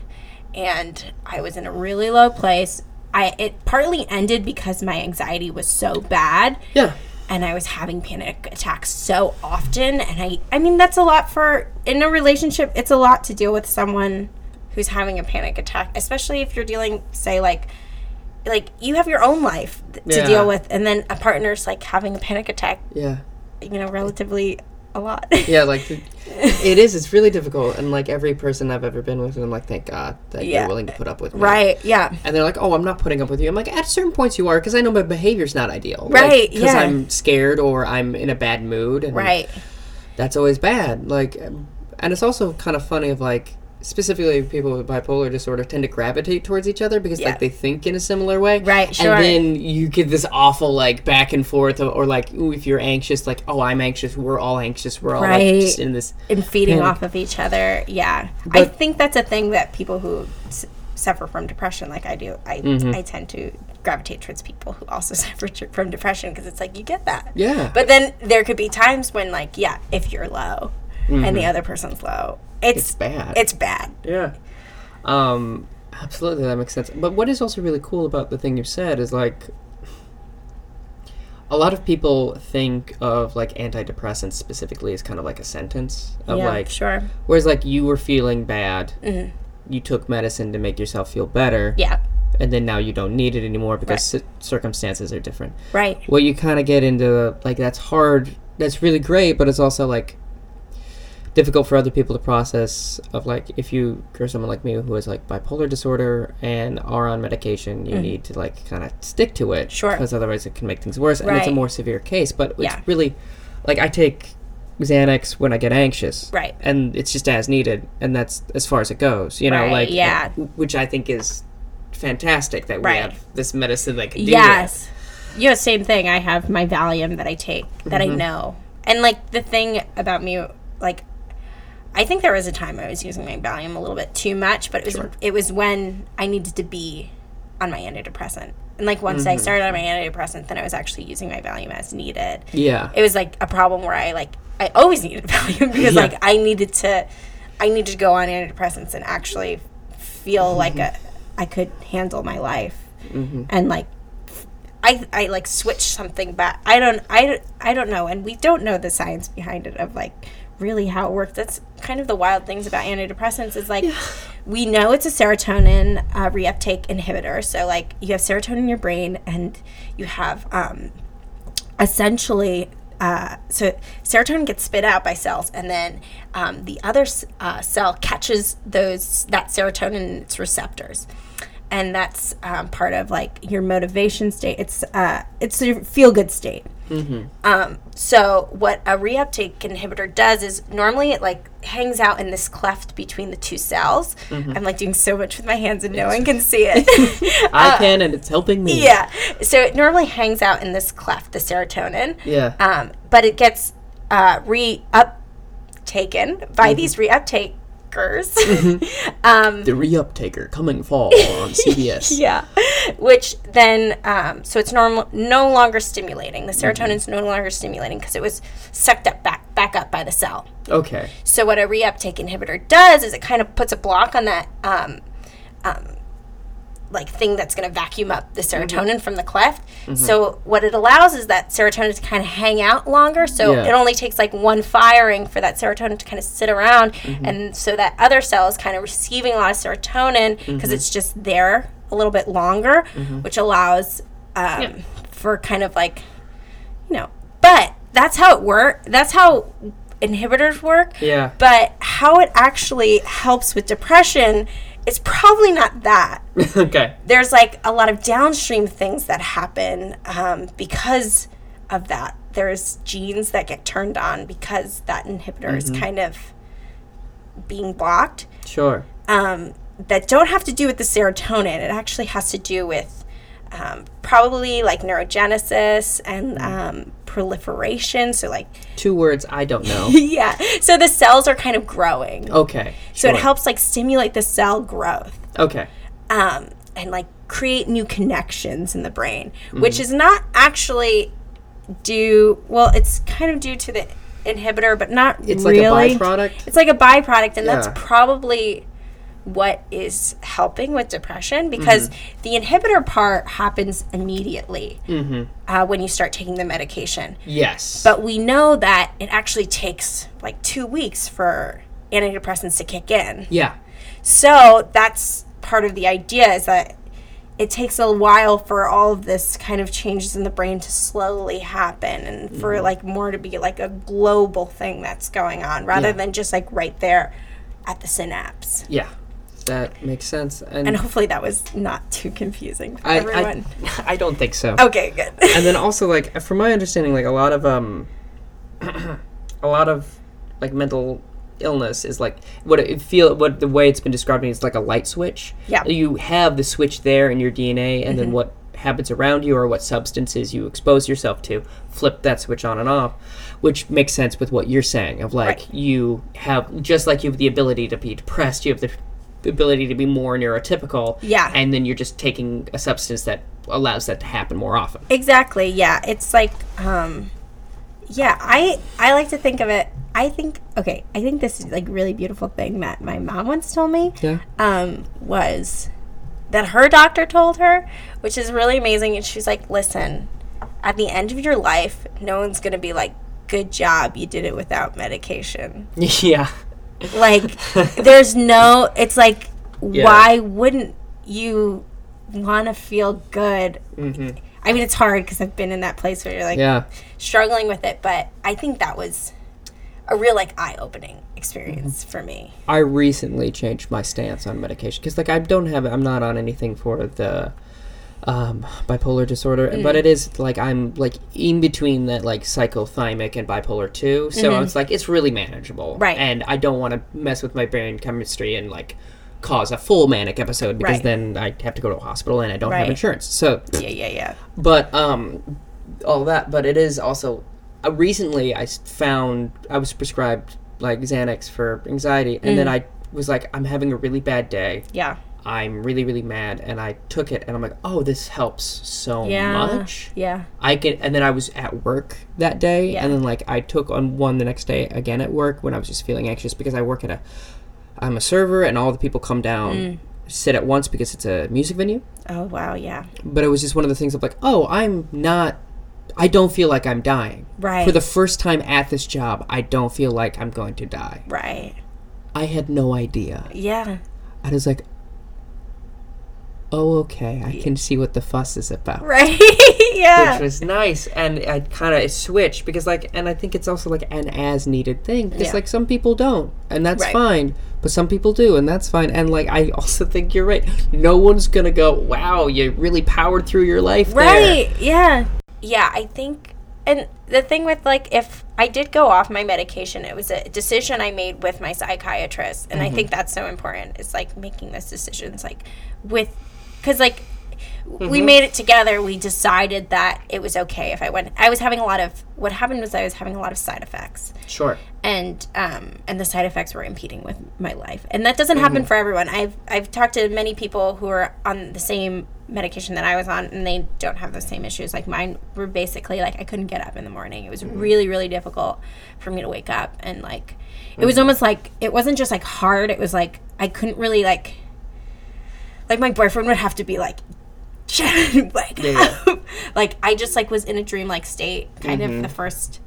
and I was in a really low place. I it partly ended because my anxiety was so bad,
Yeah.
And I was having panic attacks so often, and I I mean that's a lot for in a relationship. It's a lot to deal with someone who's having a panic attack, especially if you're dealing, say, like like you have your own life th- to deal with, and then a partner's like having a panic attack.
Yeah.
You know, relatively a lot.
Yeah. Like it it is. It's really difficult, and like every person I've ever been with, and I'm like, thank God that
Yeah.
you're willing to put up with me.
right? Yeah.
And they're like, "Oh, I'm not putting up with you." I'm like, "At certain points, you are, because I know my behavior's not ideal,
Right,
Because
yeah.
I'm scared or I'm in a bad mood, and
Right.
that's always bad. Like, and it's also kind of funny of like specifically people with bipolar disorder tend to gravitate towards each other because
Yeah.
like they think in a similar way,
Right, sure.
And then you get this awful like back and forth, or, or like ooh, if you're anxious, like oh, I'm anxious, we're all anxious, we're all
Right.
like just in this.
And feeding
Panic.
off of each other. Yeah. I think that's a thing that people who s- suffer from depression, like I do, I
Mm-hmm.
I tend to gravitate towards people who also suffer from depression because it's like you get that.
Yeah.
But then there could be times when, like, yeah, if you're low and the other person's low, it's
Mm-hmm. It's bad.
It's bad.
Yeah. Um, absolutely, that makes sense. But what is also really cool about the thing you said is like a lot of people think of like antidepressants specifically as kind of like a sentence of
yeah,
like
sure.
whereas like you were feeling bad you took medicine to make yourself feel better
Yeah.
and then now you don't need it anymore because
Right.
ci- circumstances are different
Right.
Well, you kind of get into like that's hard that's really great but it's also like difficult for other people to process of like if you are someone like me who has like bipolar disorder and are on medication you need to like kind of stick to it.
Sure.
because otherwise it can make things worse and it's a more severe case but
Yeah.
it's really like i take xanax when i get anxious
Right.
and it's just as needed and that's as far as it goes you know
Right,
like
yeah.
which i think is fantastic that we
Right.
have this medicine that can do
Yes. Yeah, same thing. I have my Valium that I take that
Mm-hmm.
I know. And like the thing about me like I think there was a time I was using my Valium a little bit too much, but it was it was when I needed to be on my antidepressant. And like once
Mm-hmm.
I started on my antidepressant, then I was actually using my Valium as needed.
Yeah.
It was like a problem where I like I always needed Valium because
Yeah.
like I needed to I needed to go on antidepressants and actually feel like a I could handle my life and like I, I like switch something back. I don't I, I don't know, and we don't know the science behind it of like really how it works. That's kind of the wild things about antidepressants is like we know it's a serotonin uh, reuptake inhibitor. So like you have serotonin in your brain, and you have um, essentially uh, so serotonin gets spit out by cells and then um, the other uh, cell catches those that serotonin in its receptors and that's um, part of like your motivation state it's uh, it's a feel good state um, so what a reuptake inhibitor does is normally it like hangs out in this cleft between the two cells i'm like doing so much with my hands and no one can see it
I can, and it's helping me.
uh, yeah. So it normally hangs out in this cleft, the serotonin.
Yeah.
Um, but it gets uh, re uptaken by these reuptakers. um,
the reuptaker coming fall on CBS.
yeah. Which then, um, so it's normal, no longer stimulating. The serotonin's no longer stimulating because it was sucked up back back up by the cell.
Okay.
So what a reuptake inhibitor does is it kind of puts a block on that um, um, like thing that's going to vacuum up the mm-hmm. serotonin from the cleft. Mm-hmm. So what it allows is that serotonin to kind of hang out longer. So
Yeah.
it only takes like one firing for that serotonin to kind of sit around, mm-hmm. and so that other cell is kind of receiving a lot of serotonin because it's just there a little bit longer, which allows um, for kind of like you know. But that's how it works. That's how inhibitors work.
Yeah.
But how it actually helps with depression is probably not that.
okay.
There's like a lot of downstream things that happen um, because of that. There's genes that get turned on because that inhibitor is kind of being blocked
Sure.
um, that don't have to do with the serotonin. It actually has to do with um, probably like neurogenesis and um, proliferation. So, like,
Two words I don't know.
yeah. So the cells are kind of growing.
Okay.
So
sure.
it helps like stimulate the cell growth
Okay.
um, and like create new connections in the brain,
Mm-hmm.
which is not actually due. Well, it's kind of due to the inhibitor, but not
It's like a byproduct.
It's like a byproduct, and that's probably what is helping with depression because
Mm-hmm.
the inhibitor part happens immediately
Mm-hmm.
uh, when you start taking the medication.
Yes.
But we know that it actually takes like two weeks for antidepressants to kick in.
yeah.
So that's part of the idea is that it takes a while for all of this kind of changes in the brain to slowly happen and for like more to be like a global thing that's going on rather
Yeah.
than just like right there at the synapse.
Yeah. That makes sense. And,
And hopefully that was not too confusing for
I,
everyone.
I, I don't think so.
okay, good.
and then also like from my understanding like a lot of um a lot of like mental illness is like what it feel what the way it's been described is like a light switch
Yeah.
you have the switch there in your dna and then what happens around you or what substances you expose yourself to flip that switch on and off which makes sense with what you're saying of like
Right.
you have just like you have the ability to be depressed you have the ability to be more neurotypical
Yeah.
and then you're just taking a substance that allows that to happen more often
Exactly. Yeah. It's like um yeah, I I like to think of it I think okay, I think this is like really beautiful thing that my mom once told me.
yeah
Um was that her doctor told her, which is really amazing and she's like, "Listen, at the end of your life, no one's going to be like, "Good job, you did it without medication."
yeah
Like there's no it's like
Yeah.
why wouldn't you want to feel good? Mm-hmm. I mean, it's hard because I've been in that place where you're like
yeah
struggling with it, but I think that was a real like eye-opening experience mm-hmm. for me.
I recently changed my stance on medication because, like, I don't have, I'm not on anything for the um, bipolar disorder,
Mm.
but it is like I'm like in between that like cyclothymic and bipolar two, so it's like it's really manageable,
Mm-hmm. Right.
And I don't want to mess with my brain chemistry and like cause a full manic episode because
Right.
then I have to go to a hospital and I don't have insurance. So,
Yeah, yeah, yeah.
but um, all that. But it is also uh, recently I found I was prescribed like Xanax for anxiety, and
Mm.
then I was like, I'm having a really bad day.
Yeah.
I'm really really mad, and I took it, and I'm like, oh, this helps so
Yeah.
much.
Yeah.
I can, and then I was at work that day,
Yeah.
and then like I took on one the next day again at work when I was just feeling anxious because I work at a, I'm a server, and all the people come down,
Mm.
sit at once because it's a music venue.
Oh wow, yeah.
But it was just one of the things of like, oh, I'm not, I don't feel like I'm dying.
Right.
For the first time at this job, I don't feel like I'm going to die.
Right.
I had no idea.
Yeah.
I was like, oh, okay, I can see what the fuss is about.
Right. yeah.
which was nice and i kind of switched because like and i think it's also like an as needed thing because
Yeah.
like some people don't and that's
Right.
fine but some people do and that's fine and like i also think you're right no one's gonna go wow you really powered through your life there."
Right. Yeah. Yeah, I think and the thing with like if I did go off my medication, it was a decision I made with my psychiatrist and I mm-hmm. think that's so important. It's like making those decisions like with cuz like we mm-hmm. made it together. We decided that it was okay if I went I was having a lot of what happened was I was having a lot of side effects
sure
and um, and the side effects were impeding with my life. And that doesn't happen mm-hmm. for everyone. I've I've talked to many people who are on the same medication that I was on, and they don't have the same issues. Like mine were basically like I couldn't get up in the morning. It was mm-hmm. really really difficult for me to wake up, and like it was almost like it wasn't just like hard. It was like I couldn't really like like my boyfriend would have to be like. Shannon, wake
Yeah,
up. like I just like was in a dreamlike state, kind of the first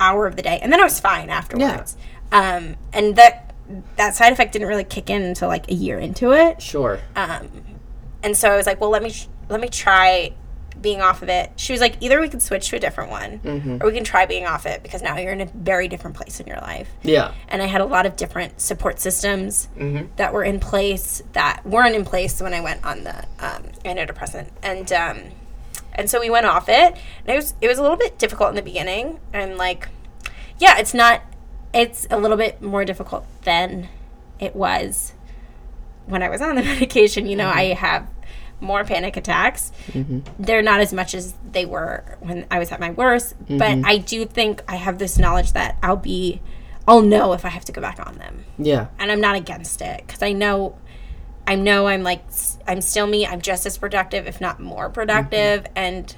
hour of the day, and then I was fine afterwards. Um, and that that side effect didn't really kick in until like a year into it.
sure
Um, and so I was like, well, let me sh- let me try being off of it. She was like, either we can switch to a different one, or we can try being off it because now you're in a very different place in your life.
yeah
And I had a lot of different support systems that were in place that weren't in place when I went on the um, antidepressant, and um, and so we went off it. And it was it was a little bit difficult in the beginning, and like, yeah, it's not. It's a little bit more difficult than it was when I was on the medication. You know, I have more panic attacks. Mm-hmm. They're not as much as they were when I was at my worst, but mm-hmm. I do think I have this knowledge that I'll be, I'll know if I have to go back on them,
yeah
and I'm not against it because I know. I know I'm like I'm still me. I'm just as productive, if not more productive, mm-hmm. and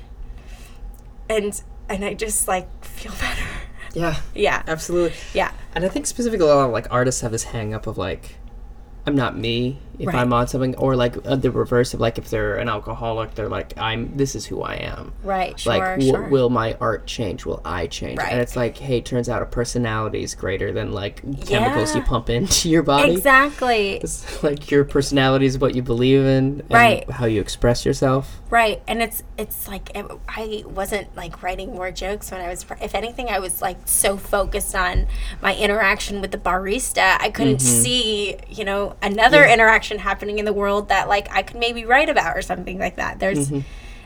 and and I just like feel better.
yeah
Yeah,
absolutely
yeah,
and i think specifically a lot of like artists have this hang up of like i'm not me if
Right.
i'm on something or like uh, the reverse of like if they're an alcoholic they're like i'm this is who i am
right, sure,
like w-
sure.
will my art change will i change
Right.
and it's like hey turns out a personality is greater than like chemicals you pump into your body
exactly,
it's like your personality is what you believe in and
Right.
how you express yourself
right. And it's it's like it, I wasn't like writing more jokes when I was. If anything, I was like so focused on my interaction with the barista, I couldn't see you know another interaction happening in the world that like I could maybe write about or something like that. There's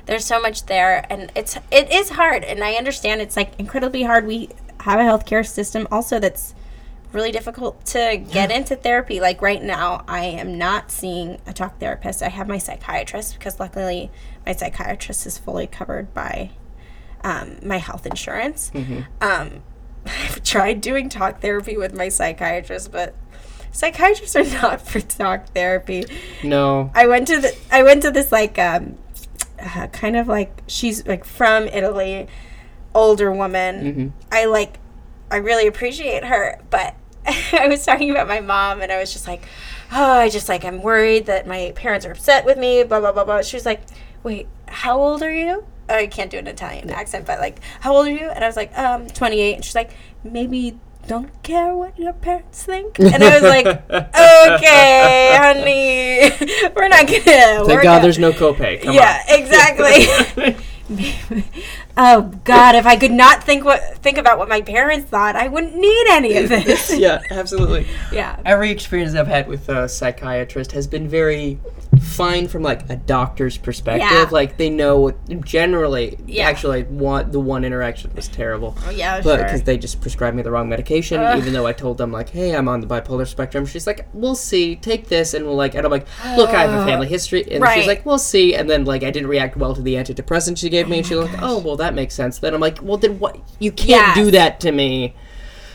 there's so much there and it's it is hard and i understand it's like incredibly hard. We have a healthcare system also that's really difficult to get into therapy. Like right now i am not seeing a talk therapist. I have my psychiatrist because luckily my psychiatrist is fully covered by um, my health insurance. Um, i've tried doing talk therapy with my psychiatrist but psychiatrists are not for talk therapy
no
I went to the I went to this like um uh, kind of like she's like from Italy, older woman. I like I really appreciate her, but I was talking about my mom and I was just like, oh, I just like I'm worried that my parents are upset with me. Blah blah blah blah. She was like, wait, how old are you? I can't do an Italian accent, but like, how old are you? And I was like, um, 28. And she's like, maybe don't care what your parents think. And I was like, okay, honey, we're not gonna.
thank god
not-
there's no copay Come
yeah, exactly. oh God, if I could not think what think about what my parents thought, I wouldn't need any of this.
yeah absolutely
yeah.
every experience I've had with a psychiatrist has been very fine from like a doctor's perspective.
Yeah.
Like they know what generally.
Yeah.
Actually, one the one interaction was terrible.
Oh, yeah,
But
sure.
because they just prescribed me the wrong medication, even though I told them like, "Hey, I'm on the bipolar spectrum," she's like, "We'll see. Take this," and we'll like, and I'm like, "Look, I have a family history," and
Right.
she's like, "We'll see." And then like, I didn't react well to the antidepressant she gave me, and she's
Oh
like, "Oh, well, that makes sense." Then I'm like, "Well, then what? You can't
Yes.
do that to me."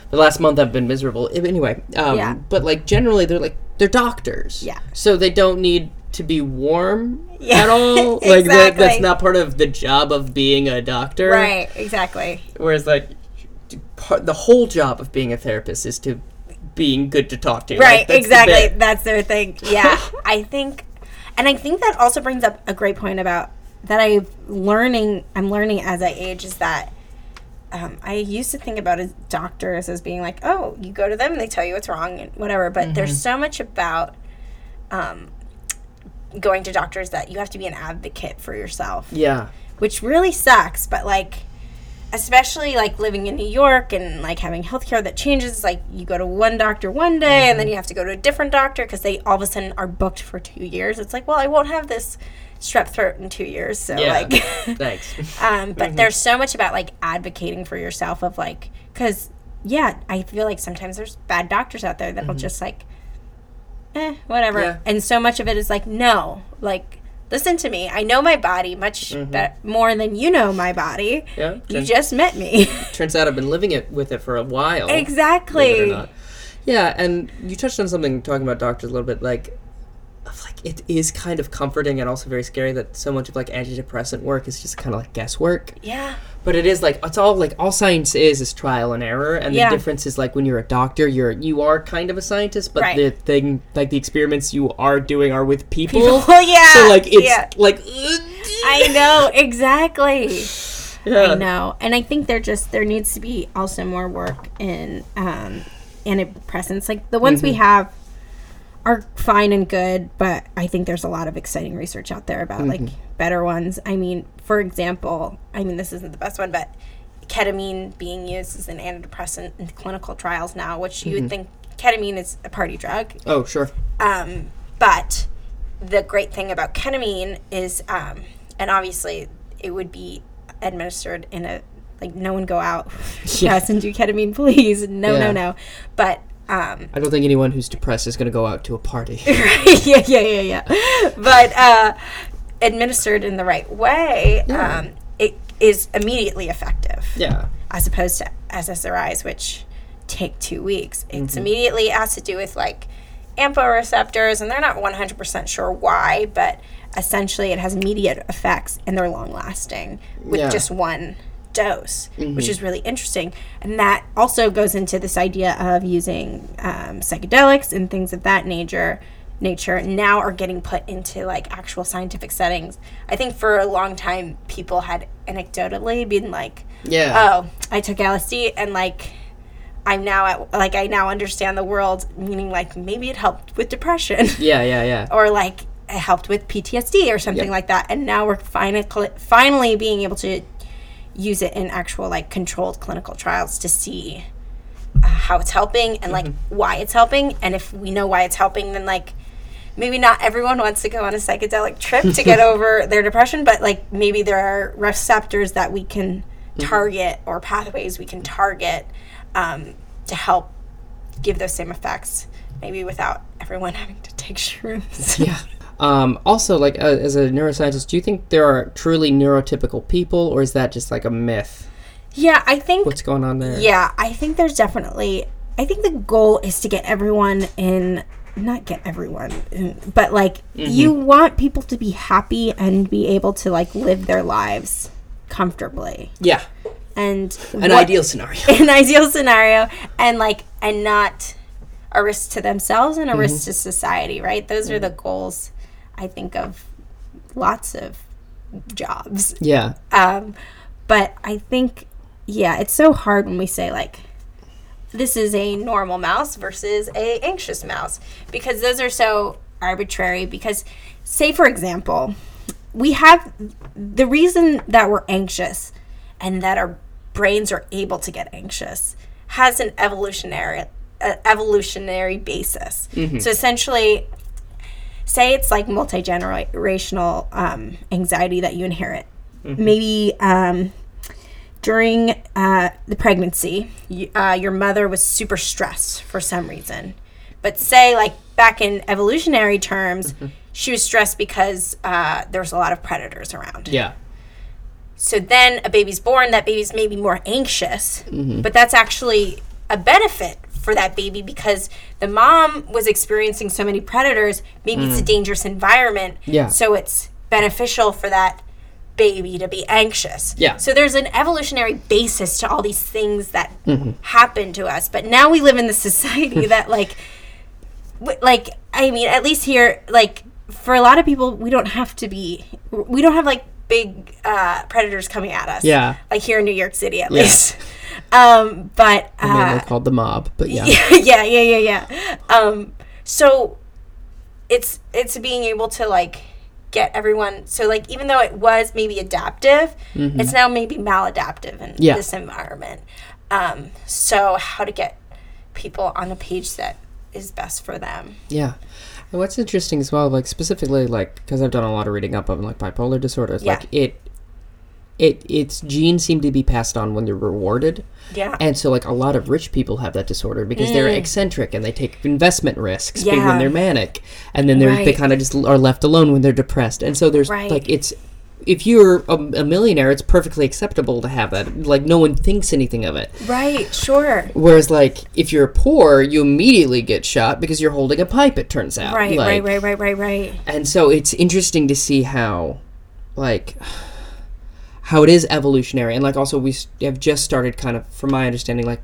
The last month I've been miserable. Anyway, um,
Yeah.
but like generally they're like they're doctors.
Yeah.
So they don't need to be warm
Yeah,
at all. Like that, that's not part of the job of being a doctor.
right, exactly.
Whereas like part, the whole job of being a therapist is to being good to talk to.
Right,
Like, that's
exactly.
bit.
That's their thing. Yeah, I think, and I think that also brings up a great point about that I'm learning. I'm learning as I age is that um, I used to think about as doctors as being like, oh, you go to them and they tell you what's wrong and whatever. But there's so much about um, going to doctors that you have to be an advocate for yourself
Yeah.
which really sucks but like especially like living in new york and like having healthcare that changes like you go to one doctor one day and then mm-hmm. you have to go to a different doctor because they all of a sudden are booked for two years it's like well i won't have this strep throat in two years so
Yeah.
like
Thanks.
um, but mm-hmm. there's so much about like advocating for yourself of like because yeah i feel like sometimes there's bad doctors out there that'll mm-hmm. just like eh whatever
Yeah.
and so much of it is like no like listen to me i know my body much bet more than you know my body
Yeah.
you just met me
turns out I've been living it with it for a while. believe it or
exactly.
Yeah, and you touched on something talking about doctors a little bit, like, like it is kind of comforting and also very scary that so much of like antidepressant work is just kind of like guesswork.
yeah
But it is like it's all like all science is is trial and error, and
Yeah.
the difference is like when you're a doctor, you're you are kind of a scientist, but
Right.
the thing like the experiments you are doing are with people.
Well, yeah,
So like it's
yeah.
like
i know exactly
yeah.
I know, and I think there just there needs to be also more work in um, antidepressants. Like the ones we
Mm-hmm.
have are fine and good, but I think there's a lot of exciting research out there about like
Mm-hmm.
better ones. I mean, for example, I mean this isn't the best one, but ketamine being used as an antidepressant in clinical trials now, which you
Mm-hmm.
would think ketamine is a party drug,
Oh sure.
um, but the great thing about ketamine is, um, and obviously it would be administered in a like no one go out yes and do ketamine please no
Yeah.
no no but um
I don't think anyone who's depressed is going to go out to a party.
yeah yeah yeah yeah but uh administered in the right way
Yeah.
um it is immediately effective
yeah.
as opposed to SSRIs, which take two weeks. It's
Mm-hmm.
immediately has to do with like AMPA receptors, and they're not 100% sure why, but essentially it has immediate effects and they're long lasting with
Yeah.
Just one dose, which is really interesting. And that also goes into this idea of using um, psychedelics and things of that nature nature now are getting put into like actual scientific settings. I think for a long time people had anecdotally been like,
Yeah.
oh, I took LSD and like I'm now at like I now understand the world, meaning like maybe it helped with depression
yeah, yeah, yeah.
or like it helped with PTSD or something
Yeah.
like that. And now we're finally finally being able to use it in actual like controlled clinical trials to see uh, how it's helping and like
Mm-hmm.
why it's helping. And if we know why it's helping, then like maybe not everyone wants to go on a psychedelic trip to get over their depression, but like maybe there are receptors that we can
Mm-hmm.
target or pathways we can target um, to help give those same effects, maybe without everyone having to take shrooms.
Yeah. Um, also, like uh, as a neuroscientist, do you think there are truly neurotypical people, or is that just like a myth?
yeah, I think
What's going on there?
Yeah, I think there's definitely. I think the goal is to get everyone in. Not get everyone, in, but like you want people to be happy and be able to like live their lives comfortably
Yeah.
and
An
what-
ideal scenario.
an ideal scenario and like and not a risk to themselves and a risk to society right those are the goals i think of lots of jobs
Yeah.
um, but I think, yeah, it's so hard when we say like, this is a normal mouse versus a anxious mouse because those are so arbitrary. Because, say for example, we have the reason that we're anxious and that our brains are able to get anxious has an evolutionary uh, evolutionary basis. So essentially, say it's like multi generational um, anxiety that you inherit. Maybe um, during uh, the pregnancy, you, uh, your mother was super stressed for some reason. But say, like back in evolutionary terms, she was stressed because uh, there was a lot of predators around.
Yeah.
So then a baby's born, that baby's maybe more anxious, but that's actually a benefit for that baby because the mom was experiencing so many predators. Maybe it's a mm. dangerous environment.
Yeah.
So it's beneficial for that baby to be anxious.
Yeah.
So there's an evolutionary basis to all these things that mm-hmm. happen to us. But now we live in the society that like w- like I mean, at least here, like for a lot of people, we don't have to be. We don't have like big uh, predators coming at us.
Yeah.
Like here in New York City, at least. Um, but
I mean,
uh,
they're called the mob, but yeah.
yeah, yeah, yeah, yeah. Um, so it's it's being able to like get everyone. So like even though it was maybe adaptive, it's now maybe maladaptive in
Mm-hmm. Yeah.
this environment. Um, so how to get people on a page that is best for them.
Yeah. And what's interesting as well, like specifically, like because I've done a lot of reading up on like bipolar disorders,
Yeah.
like it, it, its genes seem to be passed on when they're rewarded,
Yeah.
and so like a lot of rich people have that disorder because they're eccentric and they take investment risks
Mm. Yeah.
when they're manic, and then they're they kind of just are left alone when they're depressed, and so there's
Right.
like it's. If you're a, a millionaire, it's perfectly acceptable to have that. Like no one thinks anything of it.
right. Sure.
Whereas, like, if you're poor, you immediately get shot because you're holding a pipe. It turns out,
Right.
Like,
right. Right. Right. Right. Right.
and so it's interesting to see how like how it is evolutionary and like also we have just started kind of from my understanding like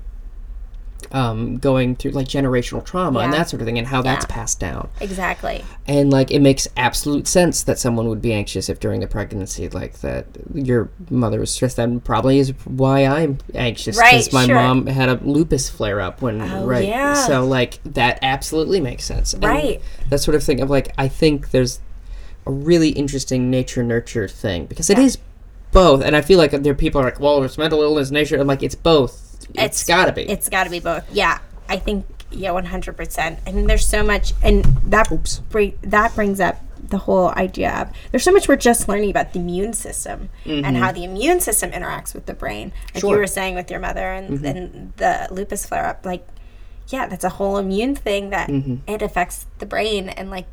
um, going through like generational trauma and that sort of thing and how that's passed down
Exactly.
and like it makes absolute sense that someone would be anxious if during the pregnancy like that your mother was stressed that probably is why i'm anxious because
Right,
my
sure.
mom had a lupus flare up when
Oh,
right
yeah.
so like that absolutely makes sense And
Right.
that sort of thing of like i think there's a really interesting nature nurture thing because it is both and i feel like there are people are like well it's mental illness nature i'm like it's both it's gotta be
It's got to be both. Yeah, I think yeah, one hundred percent. I mean, there's so much, and that
Oops.
bring, that brings up the whole idea of there's so much we're just learning about the immune system and how mm-hmm. the immune system interacts with the brain. Like
Sure.
you were saying with your mother and, mm-hmm. and the lupus flare up, like yeah, that's a whole immune thing that mm-hmm. it affects the brain and like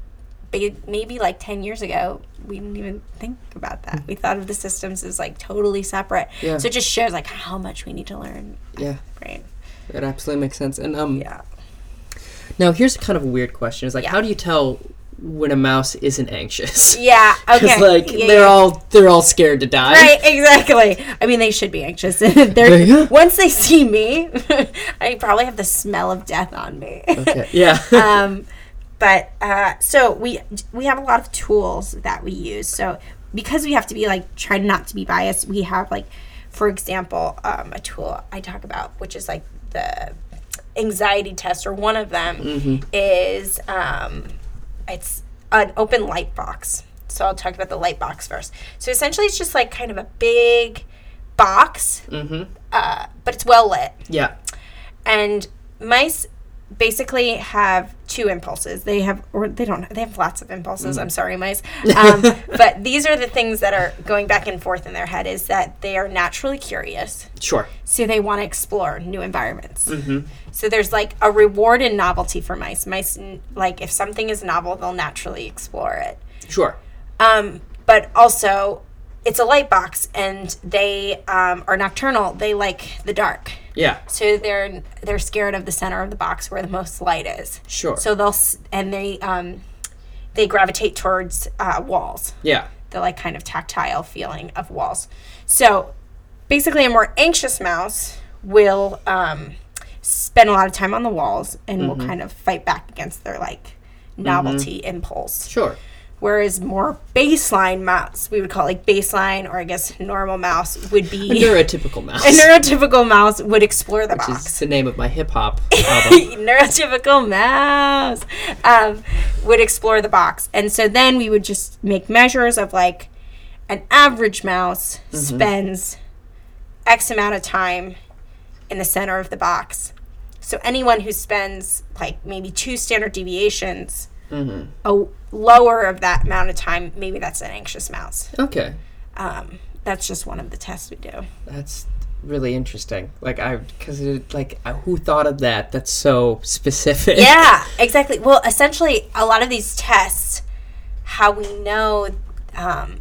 maybe like 10 years ago we didn't even think about that we thought of the systems as like totally separate
Yeah.
so it just shows like how much we need to learn
yeah
right
it absolutely makes sense and um
yeah
Now, here's a kind of a weird question: Is like,
Yeah.
how do you tell when a mouse isn't anxious?
yeah okay
like
Yeah,
they're
yeah.
all they're all scared to die.
right exactly i mean they should be anxious they're once they see me i probably have the smell of death on me
Okay. Yeah.
um, but uh, so we we have a lot of tools that we use. So because we have to be like try not to be biased, we have like, for example, um, a tool I talk about, which is like the anxiety test, or one of them is um, it's an open light box. So I'll talk about the light box first. So essentially, it's just like kind of a big box, uh, but it's well lit
yeah.
and mice basically have two impulses. They have or they don't they have lots of impulses. I'm sorry mice. Um, but these are the things that are going back and forth in their head is that they are naturally curious.
Sure.
so they want to explore new environments. So there's like a reward in novelty for mice. Mice like if something is novel they'll naturally explore it.
Sure.
um, but also it's a light box and they um, are nocturnal they like the dark
Yeah.
so they're they're scared of the center of the box where the most light is.
Sure.
So they'll and they um they gravitate towards uh, walls.
Yeah.
The like kind of tactile feeling of walls. So basically, a more anxious mouse will um, spend a lot of time on the walls and will kind of fight back against their like novelty impulse.
Sure.
Whereas more baseline mouse, we would call like baseline or I guess normal mouse would be A
neurotypical mouse.
a neurotypical mouse would explore the
which
box.
is the name of my hip hop album.
neurotypical mouse um, would explore the box and so then we would just make measures of like an average mouse spends x amount of time in the center of the box so anyone who spends like maybe two standard deviations a lower of that amount of time, maybe that's an anxious mouse.
Okay.
Um, that's just one of the tests we do.
That's really interesting. Like I, because like uh, who thought of that? That's so specific.
Yeah, exactly. Well, essentially, a lot of these tests, how we know um,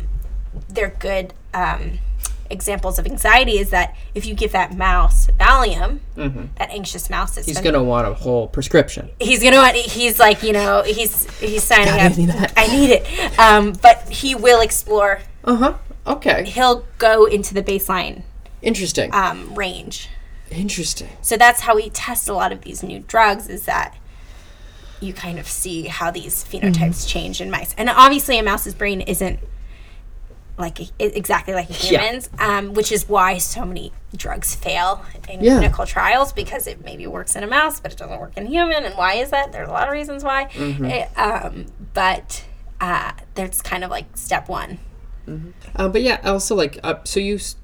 they're good um, examples of anxiety is that if you give that mouse Valium, that anxious mouse is
Mm-hmm. He's gonna want a whole prescription.
he's gonna want he's like you know he's he's signing
God, I
up
need that.
I need it um, but he will explore
Uh huh. Okay.
he'll go into the baseline
Interesting.
um, range
Interesting.
so that's how we test a lot of these new drugs is that you kind of see how these phenotypes
Mm-hmm.
change in mice and obviously a mouse's brain isn't like exactly like a
Yeah.
human's um, which is why so many drugs fail in
Yeah.
clinical trials because it maybe works in a mouse but it doesn't work in human and why is that there's a lot of reasons why
Mm-hmm.
It, um, but uh, that's kind of like step one
Uh, but yeah, also like, uh, so you s-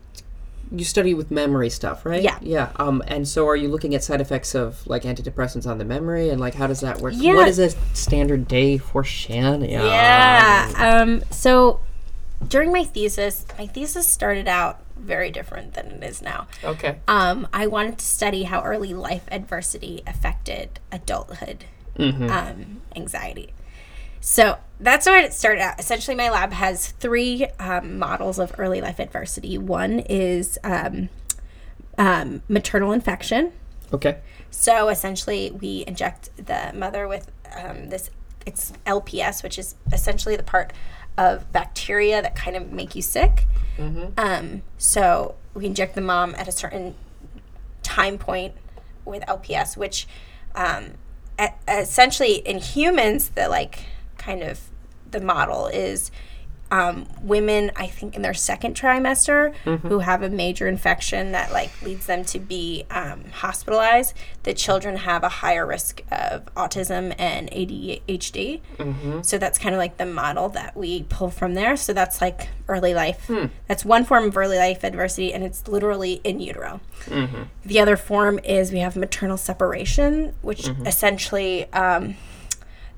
you study with memory stuff, right?
Yeah.
Yeah. Um, and so are you looking at side effects of like antidepressants on the memory, and like how does that work?
Yeah.
What is a standard day for Shannon?
Yeah. Um, so during my thesis, my thesis started out very different than it is now.
Okay.
Um, I wanted to study how early life adversity affected adulthood um, anxiety. So that's where it started out. Essentially, my lab has three um, models of early life adversity. One is um, um, maternal infection.
Okay.
So essentially, we inject the mother with um, this. It's LPS, which is essentially the part of bacteria that kind of make you sick. Um, so we inject the mom at a certain time point with LPS, which um, essentially in humans, the like kind of the model is um, women, I think, in their second trimester who have a major infection that like leads them to be um, hospitalized. The children have a higher risk of autism and ADHD. So that's kind of like the model that we pull from there. So that's like early life. That's one form of early life adversity, and it's literally in utero. The other form is we have maternal separation, which essentially um,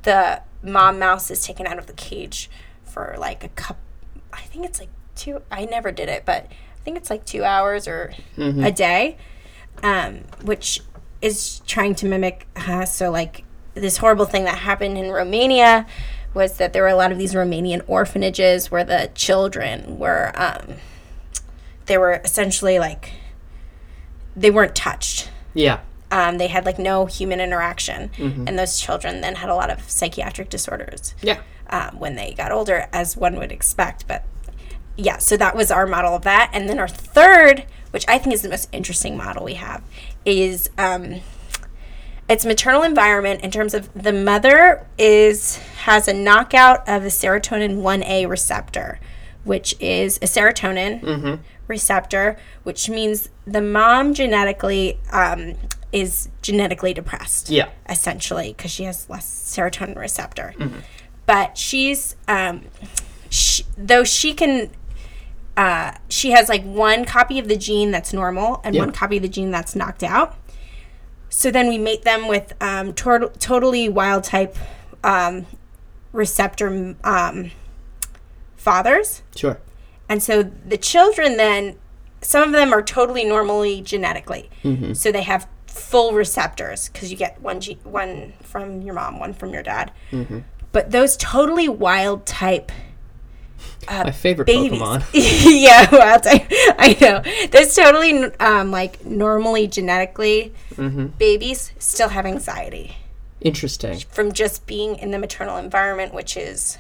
the mom mouse is taken out of the cage for like a cup. I think it's like two. I never did it, but I think it's like two hours or a day, um, which is trying to mimic. Uh, so like this horrible thing that happened in Romania was that there were a lot of these Romanian orphanages where the children were um, they were essentially like they weren't touched
Yeah.
Um, they had like no human interaction. And those children then had a lot of psychiatric disorders
Yeah.
um, when they got older as one would expect. But yeah so that was our model of that. And then our third which i think is the most interesting model we have is um, its maternal environment in terms of the mother is has a knockout of the serotonin 1a receptor which is a serotonin receptor which means the mom genetically um, is genetically depressed
Yeah.
essentially because she has less serotonin receptor but she's um, sh though she can uh, she has like one copy of the gene that's normal and
Yeah.
one copy of the gene that's knocked out so then we mate them with um, tor- totally wild type um, receptor um, fathers.
Sure.
And so the children then, some of them are totally normally genetically. So they have full receptors because you get one, ge- one from your mom, one from your dad. But those totally wild type
My favorite
babies.
Pokemon.
yeah, wild type. I know. Those totally um, like normally genetically babies still have anxiety
Interesting.
from just being in the maternal environment, which is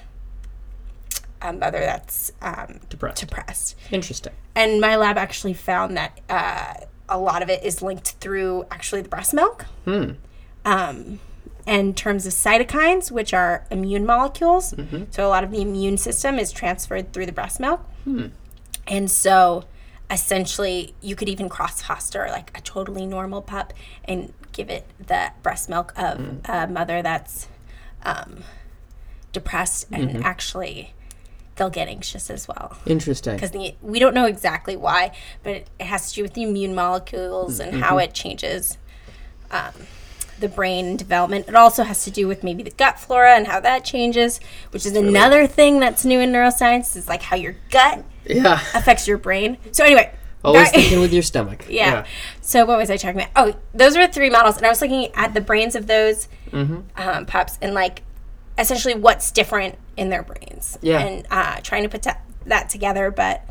a mother that's um,
Depressed.
depressed.
Interesting.
And my lab actually found that uh, a lot of it is linked through actually the breast milk.
Hmm.
Um, in terms of cytokines, which are immune molecules,
Mm-hmm.
so a lot of the immune system is transferred through the breast milk.
Hmm.
And so essentially, you could even cross foster like a totally normal pup and give it the breast milk of
Hmm.
a mother that's um, depressed and
Mm-hmm.
actually they'll get anxious as well
Interesting.
because we don't know exactly why, but it, it has to do with the immune molecules and
Mm-hmm.
how it changes um, the brain development. It also has to do with maybe the gut flora and how that changes, which is another thing that's new in neuroscience. Is like how your gut
Yeah.
affects your brain. So anyway,
Always thinking with your stomach.
yeah. So what was I talking about? Oh, those were three models, and I was looking at the brains of those um, pups and like essentially what's different in their brains.
Yeah.
And uh, trying to put that, that together, but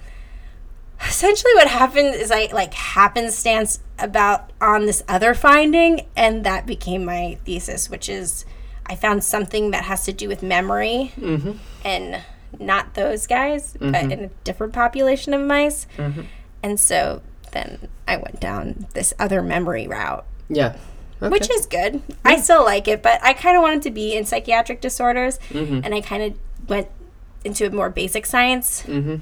essentially what happened is I like happenstance about on this other finding, and that became my thesis, which is I found something that has to do with memory mm-hmm. and not those guys, but mm-hmm. in a different population of mice. Mm-hmm. And so then I went down this other memory route,
Yeah. Okay.
which is good. I still like it, but I kind of wanted to be in psychiatric disorders, mm-hmm. and I kind of went into a more basic science. Mm-hmm.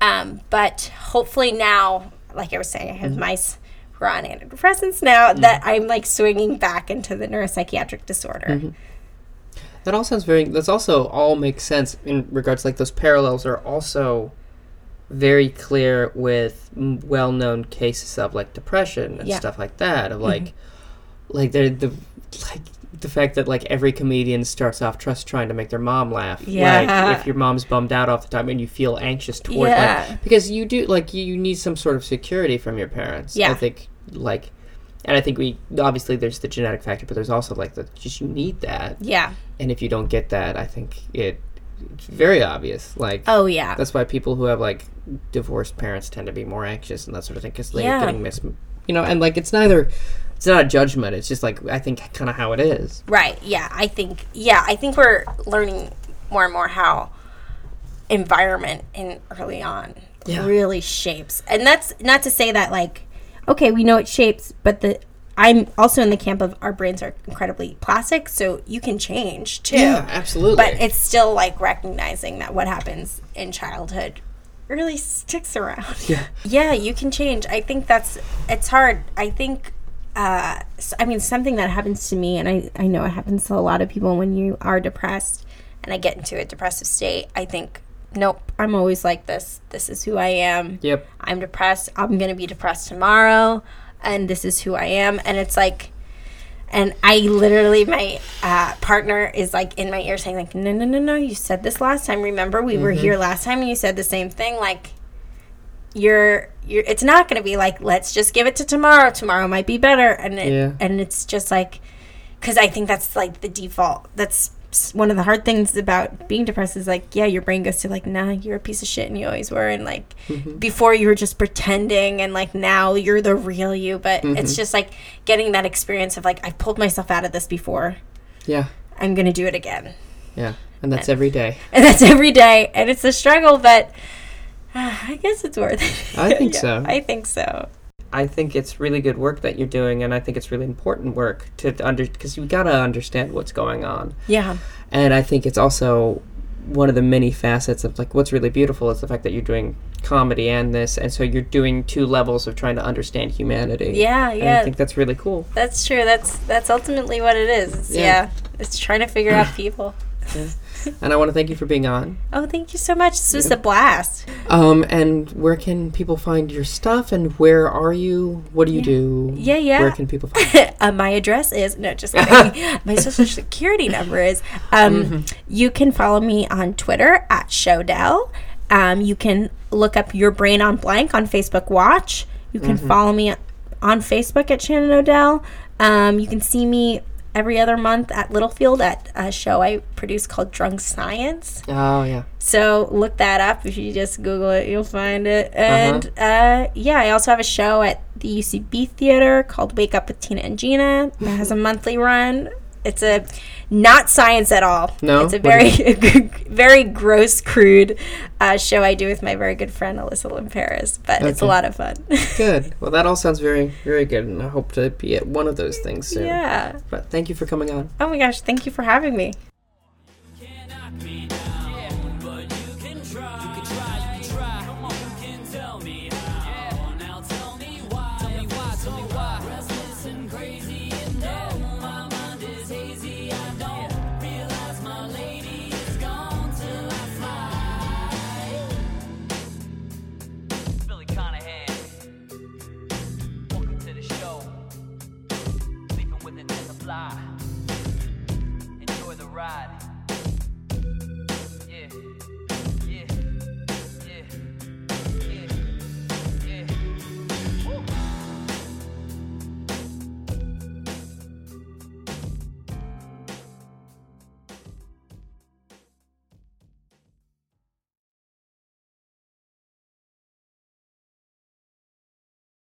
Um, but hopefully now, like I was saying, I have mm-hmm. mice who are on antidepressants now that I'm like swinging back into the neuropsychiatric disorder.
That all sounds very. That's also all makes sense in regards like those parallels are also very clear with m- well-known cases of like depression and
Yeah.
stuff like that. Of like, like they're the like the fact that like every comedian starts off just trying to make their mom laugh.
Yeah.
Like if your mom's bummed out all the time and you feel anxious towards
Yeah.
because you do like you, you need some sort of security from your parents.
Yeah.
I think like. And I think we obviously there's the genetic factor, but there's also like the just you need that
Yeah.
and if you don't get that i think it it's very obvious like
Oh yeah.
that's why people who have like divorced parents tend to be more anxious and that sort of thing because they're
Yeah.
getting mis you know and like it's neither it's not a judgment it's just like i think kind of how it is
Right. Yeah. I think. Yeah. I think we're learning more and more how environment in early on
Yeah.
really shapes, and that's not to say that like, okay, we know it shapes, but the I'm also in the camp of our brains are incredibly plastic, so you can change too.
Yeah, absolutely
But it's still like recognizing that what happens in childhood really sticks around.
yeah
Yeah, you can change. I think that's it's hard. I think uh I mean something that happens to me and I I know it happens to a lot of people when you are depressed and I get into a depressive state. I think nope, I'm always like this. This is who I am.
yep
I'm depressed. I'm going to be depressed tomorrow and this is who I am and it's like and I literally my uh, partner is like in my ear saying like no no no no you said this last time remember we were here last time and you said the same thing like you're you're it's not going to be like let's just give it to tomorrow. Tomorrow might be better. And it,
Yeah.
and it's just like cuz I think that's like the default. That's one of the hard things about being depressed is like yeah your brain goes to like nah you're a piece of shit and you always were and like mm-hmm. before you were just pretending and like now you're the real you. But mm-hmm. it's just like getting that experience of like I pulled myself out of this before.
Yeah.
I'm going to do it again.
Yeah. And that's every day.
and that's every day. And it's a struggle but I guess it's worth it
I think
Yeah,
so.
I think so
I think it's really good work that you're doing, and I think it's really important work to under because you gotta understand what's going on.
yeah
And I think it's also one of the many facets of like what's really beautiful is the fact that you're doing comedy and this, and so you're doing two levels of trying to understand humanity.
Yeah,
And
yeah.
I think that's really cool.
That's true. That's that's ultimately what it is. It's,
Yeah.
yeah. It's trying to figure out people.
And I want to thank you for being on.
Oh, thank you so much. This was a blast.
Um, and where can people find your stuff? And where are you? What do you do?
Yeah, yeah.
Where can people find?
uh, my address is no, just kidding. my social security number is. Um, You can follow me on Twitter at Showdell. Um, you can look up Your Brain on Blank on Facebook Watch. You can follow me on Facebook at Shannon Odell. Um, you can see me every other month at Littlefield at a show I produce called Drunk Science.
Oh yeah.
So look that up. If you just Google it, you'll find it. And uh yeah, I also have a show at the UCB Theater called Wake Up with Tina and Gina. That has a monthly run it's a not science at all.
No,
it's a very very gross, crude uh, show I do with my very good friend Alyssa Lynn Paris, but okay. it's a lot of fun.
good. Well, that all sounds very very good, and I hope to be at one of those things soon.
Yeah.
But thank you for coming on.
Oh my gosh, thank you for having me.